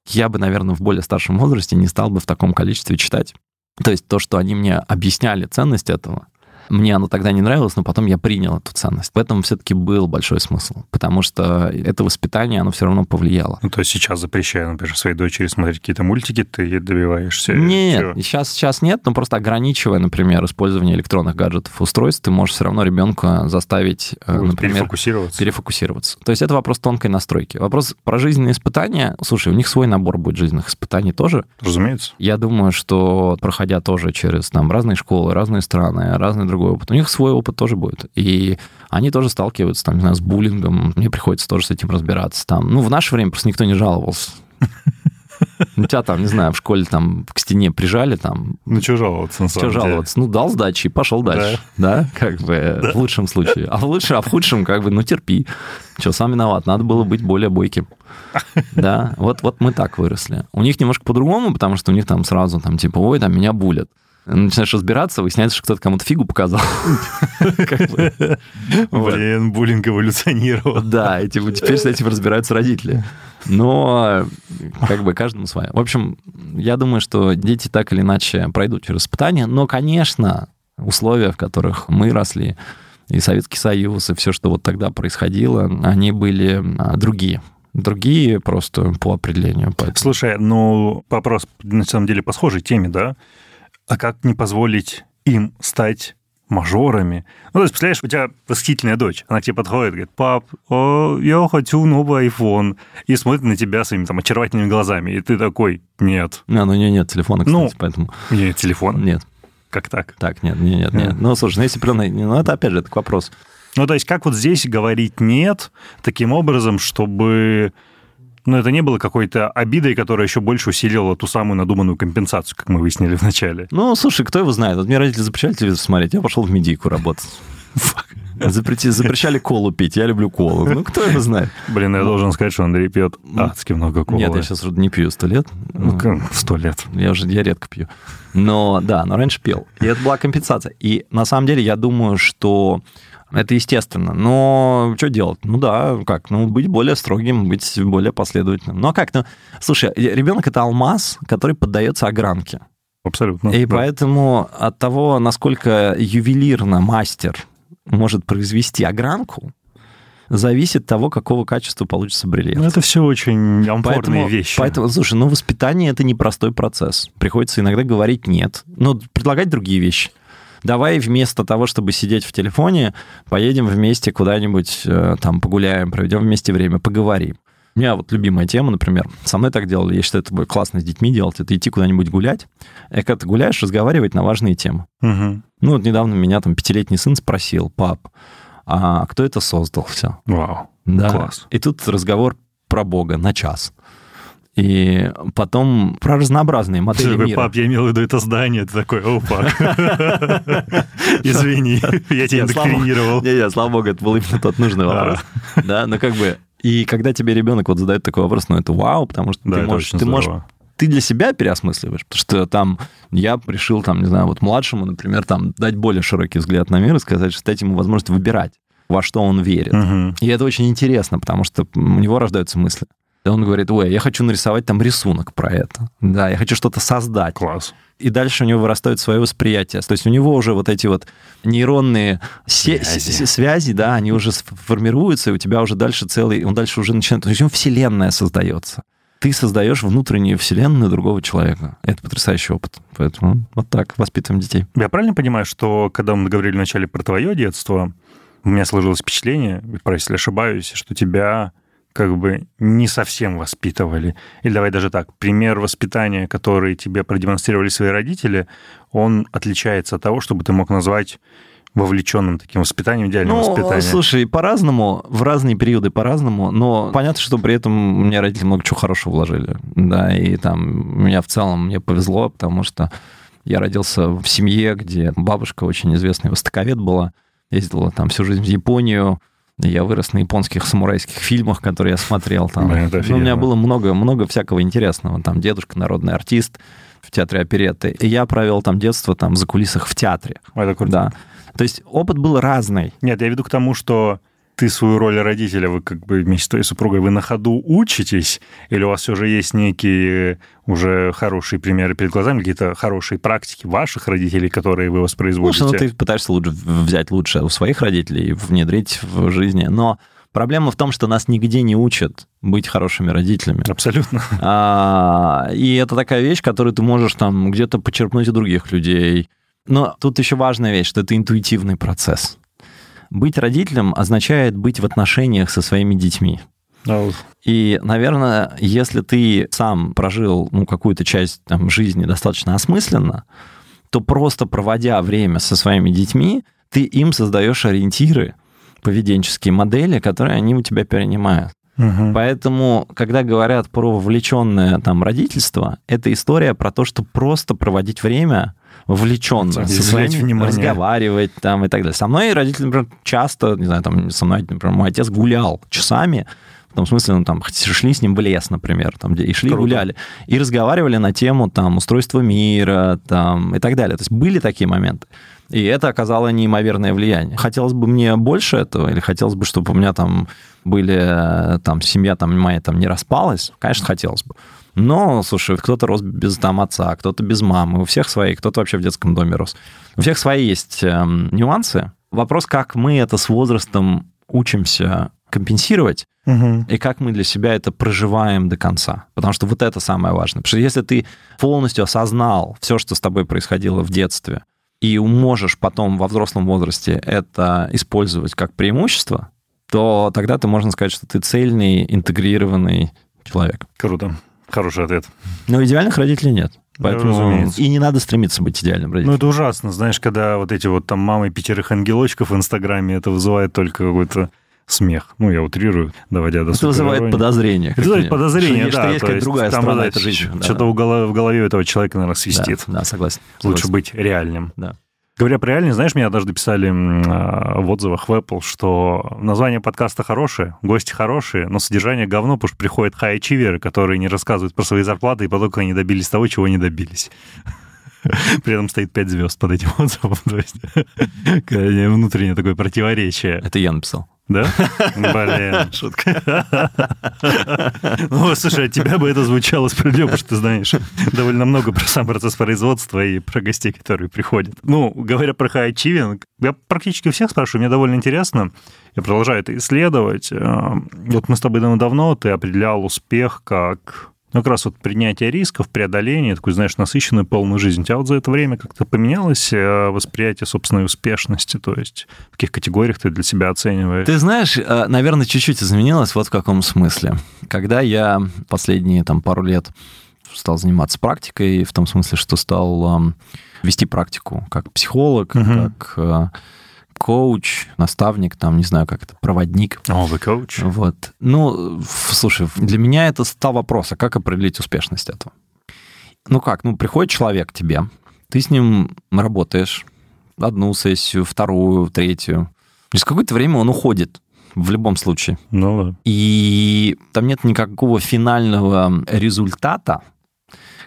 я бы, наверное, в более старшем возрасте не стал бы в таком количестве читать. То есть то, что они мне объясняли ценность этого, мне оно тогда не нравилось, но потом я принял эту ценность. В этом все-таки был большой смысл, потому что это воспитание, оно все равно повлияло. Ну, то есть сейчас запрещаю, например, своей дочери смотреть какие-то мультики, ты добиваешься? Нет, сейчас, сейчас нет, но просто ограничивая, например, использование электронных гаджетов, устройств, ты можешь все равно ребенка заставить, э, Будет например... Перефокусироваться. Перефокусироваться. То есть это вопрос тонкой настройки. Вопрос про жизненные испытания. Слушай, у них свой набор будет жизненных испытаний тоже. Разумеется. Я думаю, что проходя тоже через там разные школы, разные страны, разные другие другой опыт. У них свой опыт тоже будет. И они тоже сталкиваются, там, не знаю, с буллингом. Мне приходится тоже с этим разбираться. Там. Ну, в наше время просто никто не жаловался. Ну, тебя там, не знаю, в школе там к стене прижали там. Ну, что жаловаться, на самом Что жаловаться? Ну, дал сдачи и пошел дальше. Да, да? как бы да. в лучшем случае. А в лучшем, а в худшем, как бы, ну, терпи. Что, сам виноват, надо было быть более бойким. Да, вот, вот мы так выросли. У них немножко по-другому, потому что у них там сразу там типа, ой, там меня булят начинаешь разбираться, выясняется, что кто-то кому-то фигу показал. *laughs* Блин, буллинг эволюционировал. Да, и теперь с этим разбираются родители. Но как бы каждому свое. В общем, я думаю, что дети так или иначе пройдут через испытания, но, конечно, условия, в которых мы росли, и Советский Союз, и все, что вот тогда происходило, они были а, другие другие просто по определению. Поэтому. Слушай, ну вопрос на самом деле по схожей теме, да? А как не позволить им стать мажорами. Ну, то есть, представляешь, у тебя восхитительная дочь, она тебе подходит говорит, пап, о, я хочу новый iPhone, и смотрит на тебя своими там очаровательными глазами, и ты такой, нет. А, ну, у нее нет телефона, кстати, ну, поэтому... Нет телефона? Нет. Как так? Так, нет, нет, нет, нет. Ну, слушай, ну, если прям... Ну, это, опять же, это вопрос. Ну, то есть, как вот здесь говорить «нет» таким образом, чтобы но это не было какой-то обидой, которая еще больше усилила ту самую надуманную компенсацию, как мы выяснили в начале. Ну, слушай, кто его знает? Вот мне родители запрещали телевизор смотреть, я пошел в медийку работать. Запрети, запрещали колу пить, я люблю колу. Ну, кто его знает? Блин, я должен сказать, что Андрей пьет адски много колы. Нет, я сейчас не пью сто лет. Ну, сто лет. Я уже, я редко пью. Но, да, но раньше пил. И это была компенсация. И на самом деле я думаю, что это естественно. Но что делать? Ну да, как? Ну, быть более строгим, быть более последовательным. Ну а как? Ну, слушай, ребенок это алмаз, который поддается огранке. Абсолютно. И да. поэтому от того, насколько ювелирно мастер может произвести огранку, зависит от того, какого качества получится бриллиант. Ну, это все очень поэтому, вещи. Поэтому, слушай, ну, воспитание — это непростой процесс. Приходится иногда говорить «нет», ну, предлагать другие вещи давай вместо того, чтобы сидеть в телефоне, поедем вместе куда-нибудь, э, там, погуляем, проведем вместе время, поговорим. У меня вот любимая тема, например, со мной так делали, я считаю, это будет классно с детьми делать, это идти куда-нибудь гулять, и когда ты гуляешь, разговаривать на важные темы. Угу. Ну вот недавно меня там пятилетний сын спросил, пап, а кто это создал все? Вау, да. класс. И тут разговор про Бога на час. И потом про разнообразные модели Слушай, мира. Пап, я имел в виду это здание. Ты такой, опа. *laughs* Извини, я тебя индоктринировал. Не, не, слава богу, это был именно тот нужный вопрос. Да, но как бы... И когда тебе ребенок вот задает такой вопрос, ну это вау, потому что ты можешь... Ты можешь ты для себя переосмысливаешь, потому что там я решил, там, не знаю, вот младшему, например, там дать более широкий взгляд на мир и сказать, что дать ему возможность выбирать, во что он верит. Угу. И это очень интересно, потому что у него рождаются мысли. Он говорит, ой, я хочу нарисовать там рисунок про это. Да, я хочу что-то создать. Класс. И дальше у него вырастает свое восприятие. То есть у него уже вот эти вот нейронные се- Связи. с- связи, да, они уже формируются, и у тебя уже дальше целый, он дальше уже начинает, то есть у него вселенная создается. Ты создаешь внутреннюю вселенную другого человека. Это потрясающий опыт. Поэтому вот так воспитываем детей. Я правильно понимаю, что когда мы говорили вначале про твое детство, у меня сложилось впечатление, про если ошибаюсь, что тебя как бы не совсем воспитывали. Или давай даже так, пример воспитания, который тебе продемонстрировали свои родители, он отличается от того, чтобы ты мог назвать вовлеченным таким воспитанием, идеальным Ну, воспитанием. слушай, по-разному, в разные периоды по-разному, но понятно, что при этом мне родители много чего хорошего вложили. Да, и там меня в целом мне повезло, потому что я родился в семье, где бабушка очень известный востоковед была, ездила там всю жизнь в Японию, я вырос на японских самурайских фильмах, которые я смотрел. Там. Это Ну, у меня было много, много всякого интересного. Там дедушка народный артист в театре оперетты. И я провел там детство там за кулисах в театре. Это круто. Да. То есть опыт был разный. Нет, я веду к тому, что ты свою роль родителя, вы как бы вместе с твоей супругой, вы на ходу учитесь, или у вас все же есть некие уже хорошие примеры перед глазами, какие-то хорошие практики ваших родителей, которые вы воспроизводите? Слушай, ну ты пытаешься лучше взять лучшее у своих родителей и внедрить в жизни, но проблема в том, что нас нигде не учат быть хорошими родителями. Абсолютно. *laughs* А, и это такая вещь, которую ты можешь там где-то почерпнуть у других людей. Но тут еще важная вещь, что это интуитивный процесс. Быть родителем означает быть в отношениях со своими детьми. И, наверное, если ты сам прожил ну, какую-то часть там, жизни достаточно осмысленно, то просто проводя время со своими детьми, ты им создаешь ориентиры, поведенческие модели, которые они у тебя перенимают. Мгм. Поэтому, когда говорят про вовлеченное там родительство, это история про то, что просто проводить время вовлеченно, со своими внимание. разговаривать там и так далее. Со мной родители, например, часто, не знаю, там со мной, например, мой отец гулял часами, в том смысле, ну, там, шли с ним в лес, например, там, где, и шли, Круто. гуляли, и разговаривали на тему, там, устройства мира, там, и так далее. То есть были такие моменты. И это оказало неимоверное влияние. Хотелось бы мне больше этого, или хотелось бы, чтобы у меня там были, э, там, семья там моя там не распалась? Конечно, хотелось бы. Но, слушай, кто-то рос без там отца, кто-то без мамы, у всех свои, кто-то вообще в детском доме рос. У всех свои есть эм, нюансы. Вопрос, как мы это с возрастом учимся компенсировать, Мгм. и как мы для себя это проживаем до конца. Потому что вот это самое важное. Потому что если ты полностью осознал все, что с тобой происходило в детстве, и можешь потом во взрослом возрасте это использовать как преимущество, то тогда ты можно сказать, что ты цельный, интегрированный человек. Круто. Хороший ответ. Но идеальных родителей нет. Поэтому разумеется. и не надо стремиться быть идеальным Ну, родителем. это ужасно, знаешь, когда вот эти вот там мамы пятерых ангелочков в Инстаграме, это вызывает только какой-то смех. Ну, я утрирую, доводя до это вызывает подозрение. Это вызывает подозрение, что, да. Что есть то какая-то другая там, сторона этой жизни. Да, Что-то в голо- в голове у этого человека, наверное, свистит. Да, да, согласен. Лучше согласен. быть реальным. Да. Говоря про реальность, знаешь, мне однажды писали а, в отзывах в Apple, что название подкаста хорошее, гости хорошие, но содержание говно, потому что приходят хай-ачиверы, которые не рассказывают про свои зарплаты и про то, как они добились того, чего не добились. *laughs* При этом стоит 5 звезд под этим отзывом. *laughs* То есть *laughs* внутреннее такое противоречие. Это я написал. Да? Блин. *laughs* Шутка. Ну, слушай, от тебя бы это звучало справедливо, потому что ты знаешь довольно много про сам процесс производства и про гостей, которые приходят. Ну, говоря про high achieving, я практически у всех спрашиваю, мне довольно интересно, я продолжаю это исследовать. Э, Вот мы с тобой давно-давно, ты определял успех как как раз вот принятие рисков, преодоление, такую, знаешь, насыщенную, полную жизнь. У тебя вот за это время как-то поменялось э, восприятие собственной успешности? То есть в каких категориях ты для себя оцениваешь? Ты знаешь, э, наверное, чуть-чуть изменилось вот в каком смысле. Когда я последние там пару лет стал заниматься практикой, в том смысле, что стал вести практику как психолог, Мгм. как э, коуч, наставник, там, не знаю, как это, проводник. О, вы коуч. Вот. Ну, слушай, для меня это стал вопрос, а как определить успешность этого? Ну как, ну приходит человек к тебе, ты с ним работаешь одну сессию, вторую, третью. Через какое-то время он уходит в любом случае. Ну да. И там нет никакого финального результата,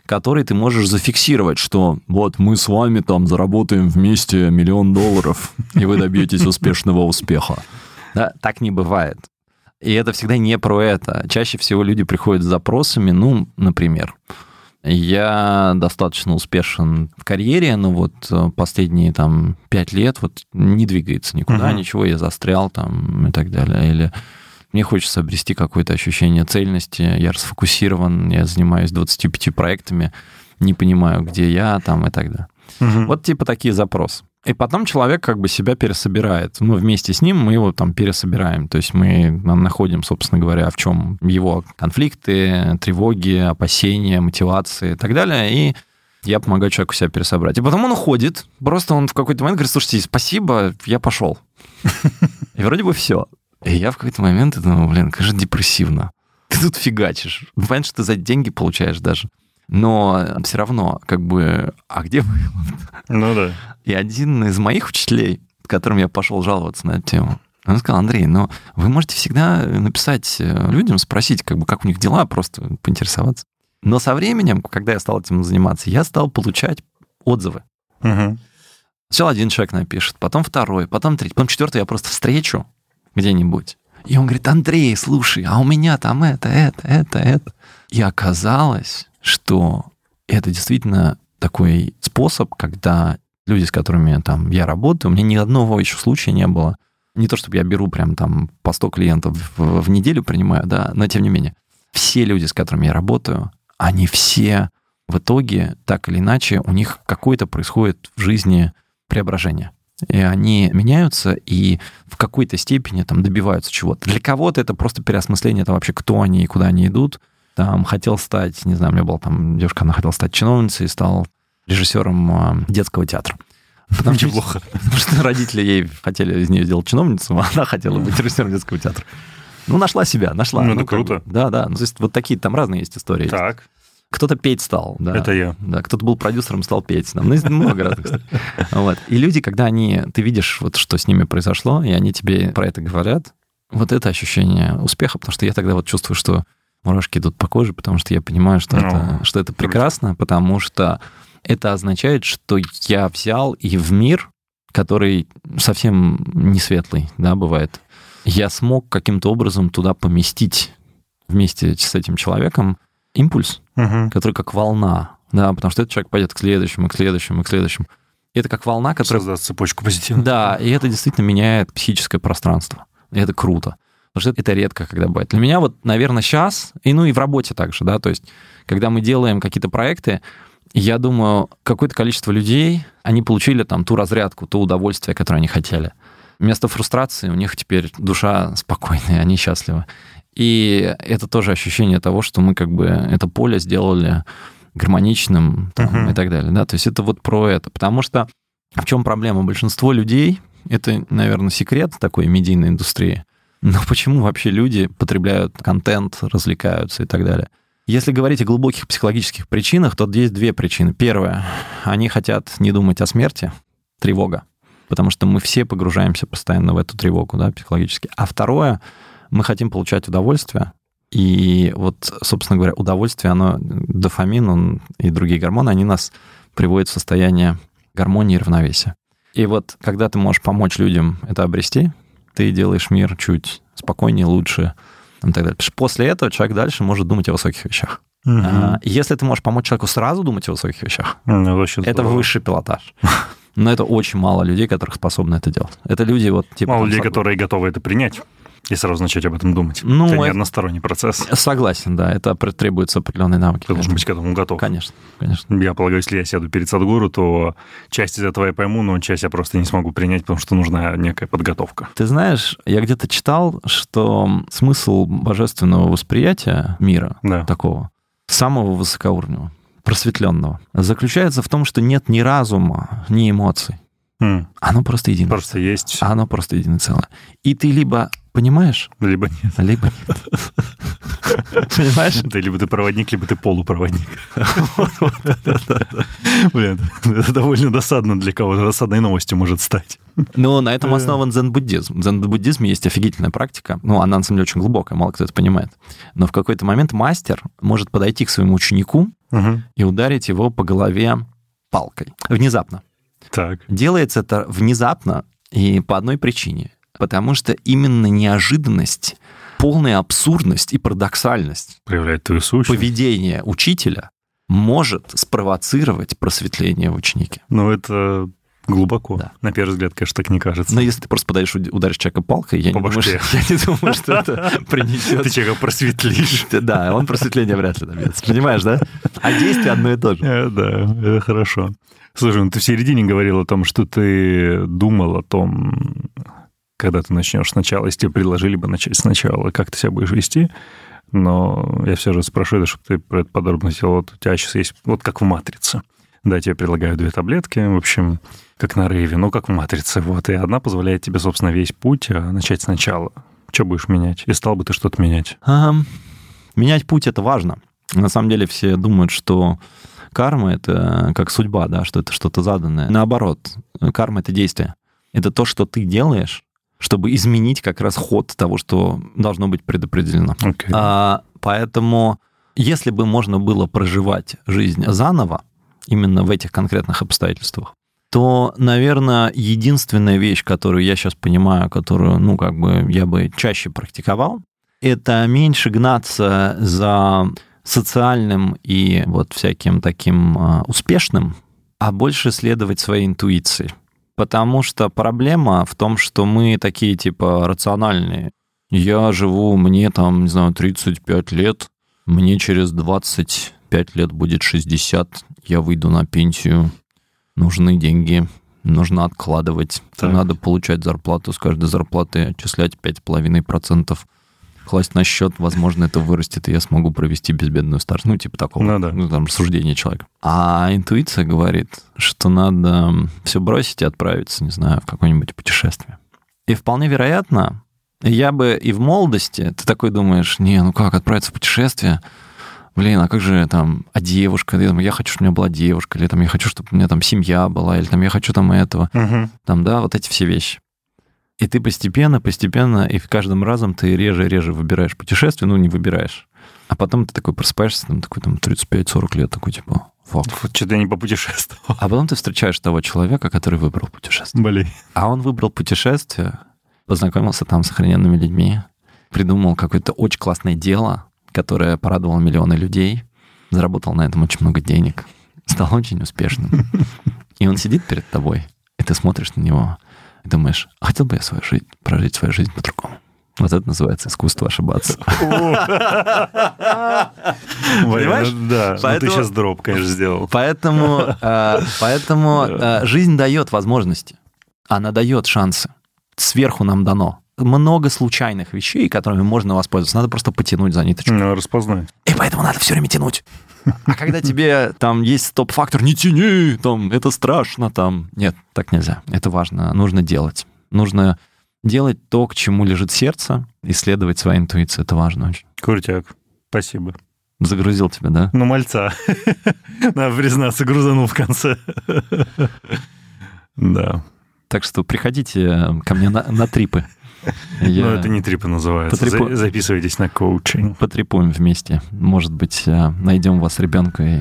который ты можешь зафиксировать, что вот мы с вами там заработаем вместе миллион долларов, *laughs* и вы добьетесь успешного успеха. Да, так не бывает. И это всегда не про это. Чаще всего люди приходят с запросами, ну, например, я достаточно успешен в карьере, но вот э, последние там пять лет вот не двигается никуда, угу. ничего, я застрял там и так далее. Или мне хочется обрести какое-то ощущение цельности, я расфокусирован, я занимаюсь 25 проектами, не понимаю, где я там и так далее. Угу. Вот типа такие запросы. И потом человек как бы себя пересобирает. Мы вместе с ним, мы его там пересобираем. То есть мы находим, собственно говоря, в чем его конфликты, тревоги, опасения, мотивации и так далее. И я помогаю человеку себя пересобрать. И потом он уходит. Просто он в какой-то момент говорит, слушайте, спасибо, я пошел. И вроде бы все. И я в какой-то момент думаю, блин, как же депрессивно. *laughs* Ты тут фигачишь. Понимаешь, что ты за деньги получаешь даже. Но все равно, как бы, а где *laughs* вы? Ну да. И один из моих учителей, которым я пошел жаловаться на эту тему, он сказал, Андрей, ну вы можете всегда написать э, людям, спросить, как бы, как у них дела, просто поинтересоваться. Но со временем, когда я стал этим заниматься, я стал получать отзывы. Угу. Сначала один человек напишет, потом второй, потом третий, потом четвертый я просто встречу где-нибудь. И он говорит, Андрей, слушай, а у меня там это, это, это, это. И оказалось, что это действительно такой способ, когда люди, с которыми там я работаю, у меня ни одного еще случая не было. Не то, чтобы я беру прям там по 100 клиентов в, в неделю принимаю, да, но тем не менее. Все люди, с которыми я работаю, они все в итоге, так или иначе, у них какое-то происходит в жизни преображение. И они меняются и в какой-то степени там добиваются чего-то. Для кого-то это просто переосмысление, это вообще кто они и куда они идут там хотел стать, не знаю, у меня была там девушка, она хотела стать чиновницей и стал режиссером а, детского театра. *laughs* Потому. Что, потому что родители ей хотели из нее сделать чиновницу, *laughs* а она хотела быть режиссером детского театра. Ну, нашла себя, нашла. Ну, это ну, круто. Да, да. Ну, то есть вот такие там разные есть истории. Так. Кто-то петь стал. Да. Это я. Да, кто-то был продюсером, стал петь. Там, ну, много разных. Вот. И люди, когда они, ты видишь, вот что с ними произошло, и они тебе про это говорят, вот это ощущение успеха, потому что я тогда вот чувствую, что мурашки идут по коже, потому что я понимаю, что, ну, это, что это прекрасно, потому что это означает, что я взял и в мир, который совсем не светлый, да, бывает, я смог каким-то образом туда поместить вместе с этим человеком импульс, угу. который как волна, да, потому что этот человек пойдет к следующему, к следующему, к следующему. И это как волна, которая... Создаст цепочку позитивных. Да, и это действительно меняет психическое пространство. И это круто. Потому что это редко, когда бывает. Для меня вот, наверное, сейчас, и ну и в работе также, да, то есть, когда мы делаем какие-то проекты, я думаю, какое-то количество людей, они получили там ту разрядку, то удовольствие, которое они хотели. Вместо фрустрации у них теперь душа спокойная, они счастливы. И это тоже ощущение того, что мы как бы это поле сделали гармоничным там, uh-huh. и так далее. Да? То есть это вот про это. Потому что в чем проблема? Большинство людей, это, наверное, секрет такой медийной индустрии, но почему вообще люди потребляют контент, развлекаются и так далее? Если говорить о глубоких психологических причинах, то есть две причины. Первое, они хотят не думать о смерти, тревога, потому что мы все погружаемся постоянно в эту тревогу, да, психологически. А второе, мы хотим получать удовольствие, и вот, собственно говоря, удовольствие, оно, дофамин он, и другие гормоны, они нас приводят в состояние гармонии и равновесия. И вот когда ты можешь помочь людям это обрести, ты делаешь мир чуть спокойнее, лучше и так далее. После этого человек дальше может думать о высоких вещах. Угу. А, если ты можешь помочь человеку сразу думать о высоких вещах, ну, это здорово. высший пилотаж. *laughs* Но это очень мало людей, которых способны это делать. Это люди вот типа... Мало людей, которые готовы это принять и сразу начать об этом думать. Ну, это не односторонний процесс. Согласен, да. Это требуется определенные навыки. Ты должен быть к этому готов. Конечно, конечно. Я полагаю, если я сяду перед Садгуру, то часть из этого я пойму, но часть я просто не смогу принять, потому что нужна некая подготовка. Ты знаешь, я где-то читал, что смысл божественного восприятия мира да. такого, самого высокоуровневого, просветленного, заключается в том, что нет ни разума, ни эмоций. Mm. Оно просто единое. Просто есть. Оно просто единое целое. И ты либо Понимаешь? Либо нет. Либо нет. Понимаешь? Да, либо ты проводник, либо ты полупроводник. Блин, это довольно досадно для кого-то. Досадной новостью может стать. Ну, на этом основан дзен-буддизм. В дзен-буддизме есть офигительная практика. Ну, она, на самом деле, очень глубокая, мало кто это понимает. Но в какой-то момент мастер может подойти к своему ученику и ударить его по голове палкой. Внезапно. Так. Делается это внезапно и по одной причине потому что именно неожиданность полная абсурдность и парадоксальность Проявляет твою сущность. поведения учителя может спровоцировать просветление в ученике. Ну, это глубоко. Да. На первый взгляд, конечно, так не кажется. Но если ты просто подойдешь, уд- ударишь человека палкой, я, По не думаю, что, *laughs* я не думаю, что это *laughs* Ты принесет... человека просветлишь. Да, он просветление вряд ли добьется. Понимаешь, да? А действие одно и то же. Э, Да, это хорошо. Слушай, ну ты в середине говорил о том, что ты думал о том, когда ты начнешь сначала, если тебе предложили бы начать сначала, как ты себя будешь вести. Но я все же это, чтобы ты про это подробно сделал. Вот у тебя сейчас есть, вот как в «Матрице». Да, тебе предлагают две таблетки, в общем, как на рейве, ну, как в «Матрице». Вот, и одна позволяет тебе, собственно, весь путь а, начать сначала. Что будешь менять? И стал бы ты что-то менять? Ам, Менять путь это важно. На самом деле все думают, что карма это как судьба, да, что это что-то заданное. Наоборот, карма это действие. Это то, что ты делаешь, чтобы изменить как раз ход того, что должно быть предопределено. Окей. А, поэтому, если бы можно было проживать жизнь заново, именно в этих конкретных обстоятельствах, то, наверное, единственная вещь, которую я сейчас понимаю, которую, ну, как бы я бы чаще практиковал, это меньше гнаться за социальным и вот всяким таким а, успешным, а больше следовать своей интуиции. Потому что проблема в том, что мы такие типа рациональные. Я живу, мне там, не знаю, 35 лет, мне через 25 лет будет 60, я выйду на пенсию, нужны деньги, нужно откладывать, Так. надо получать зарплату, с каждой зарплаты отчислять 5,5%, класть на счет, возможно, это вырастет, и я смогу провести безбедную старость. Ну, типа такого. Ну да. там, рассуждение человека. А интуиция говорит, что надо все бросить и отправиться, не знаю, в какое-нибудь путешествие. И вполне вероятно, я бы и в молодости, ты такой думаешь, не, ну как, отправиться в путешествие? Блин, а как же там, а девушка? Я, там, я хочу, чтобы у меня была девушка, или там я хочу, чтобы у меня там семья была, или там я хочу там этого Мгм. там, да, вот эти все вещи. И ты постепенно, постепенно, и в каждом разом ты реже и реже выбираешь путешествие, ну, не выбираешь. А потом ты такой просыпаешься, там, такой, там, 35-40 лет, такой, типа, фак. Вот что-то я не попутешествовал. А потом ты встречаешь того человека, который выбрал путешествие. Блин. А он выбрал путешествие, познакомился там с охрененными людьми, придумал какое-то очень классное дело, которое порадовало миллионы людей, заработал на этом очень много денег, стал очень успешным. *laughs* И он сидит перед тобой, и ты смотришь на него, и думаешь, «А хотел бы я свою жизнь, прожить свою жизнь по-другому. Вот это называется искусство ошибаться. *laughs* Понимаешь? Ну Да, ну ты сейчас дроп, конечно, сделал. Поэтому, э, поэтому *laughs* э, жизнь дает возможности, она дает шансы. Сверху нам дано много случайных вещей, которыми можно воспользоваться. Надо просто потянуть за ниточку. Ну, распознать. И поэтому надо все время тянуть. А когда тебе там есть стоп-фактор, не тяни, там, это страшно, там. Нет, так нельзя. Это важно. Нужно делать. Нужно делать то, к чему лежит сердце, исследовать свою интуицию. Это важно очень. Крутяк. Спасибо. Загрузил тебя, да? Ну, мальца. *laughs* Надо признаться, грузанул в конце. *laughs* Да. Так что приходите ко мне на, на трипы. Я- Но это не трипы называется. За- Записывайтесь на коучинг. потрепуем вместе. Может быть, э, найдем вас ребенка и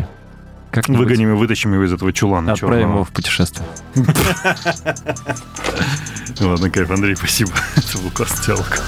как-нибудь Выгоним и вытащим его из этого чулана отправим чёрного. его в путешествие. *laughs* Ладно, кайф, Андрей, спасибо. *laughs* Это был классный диалог.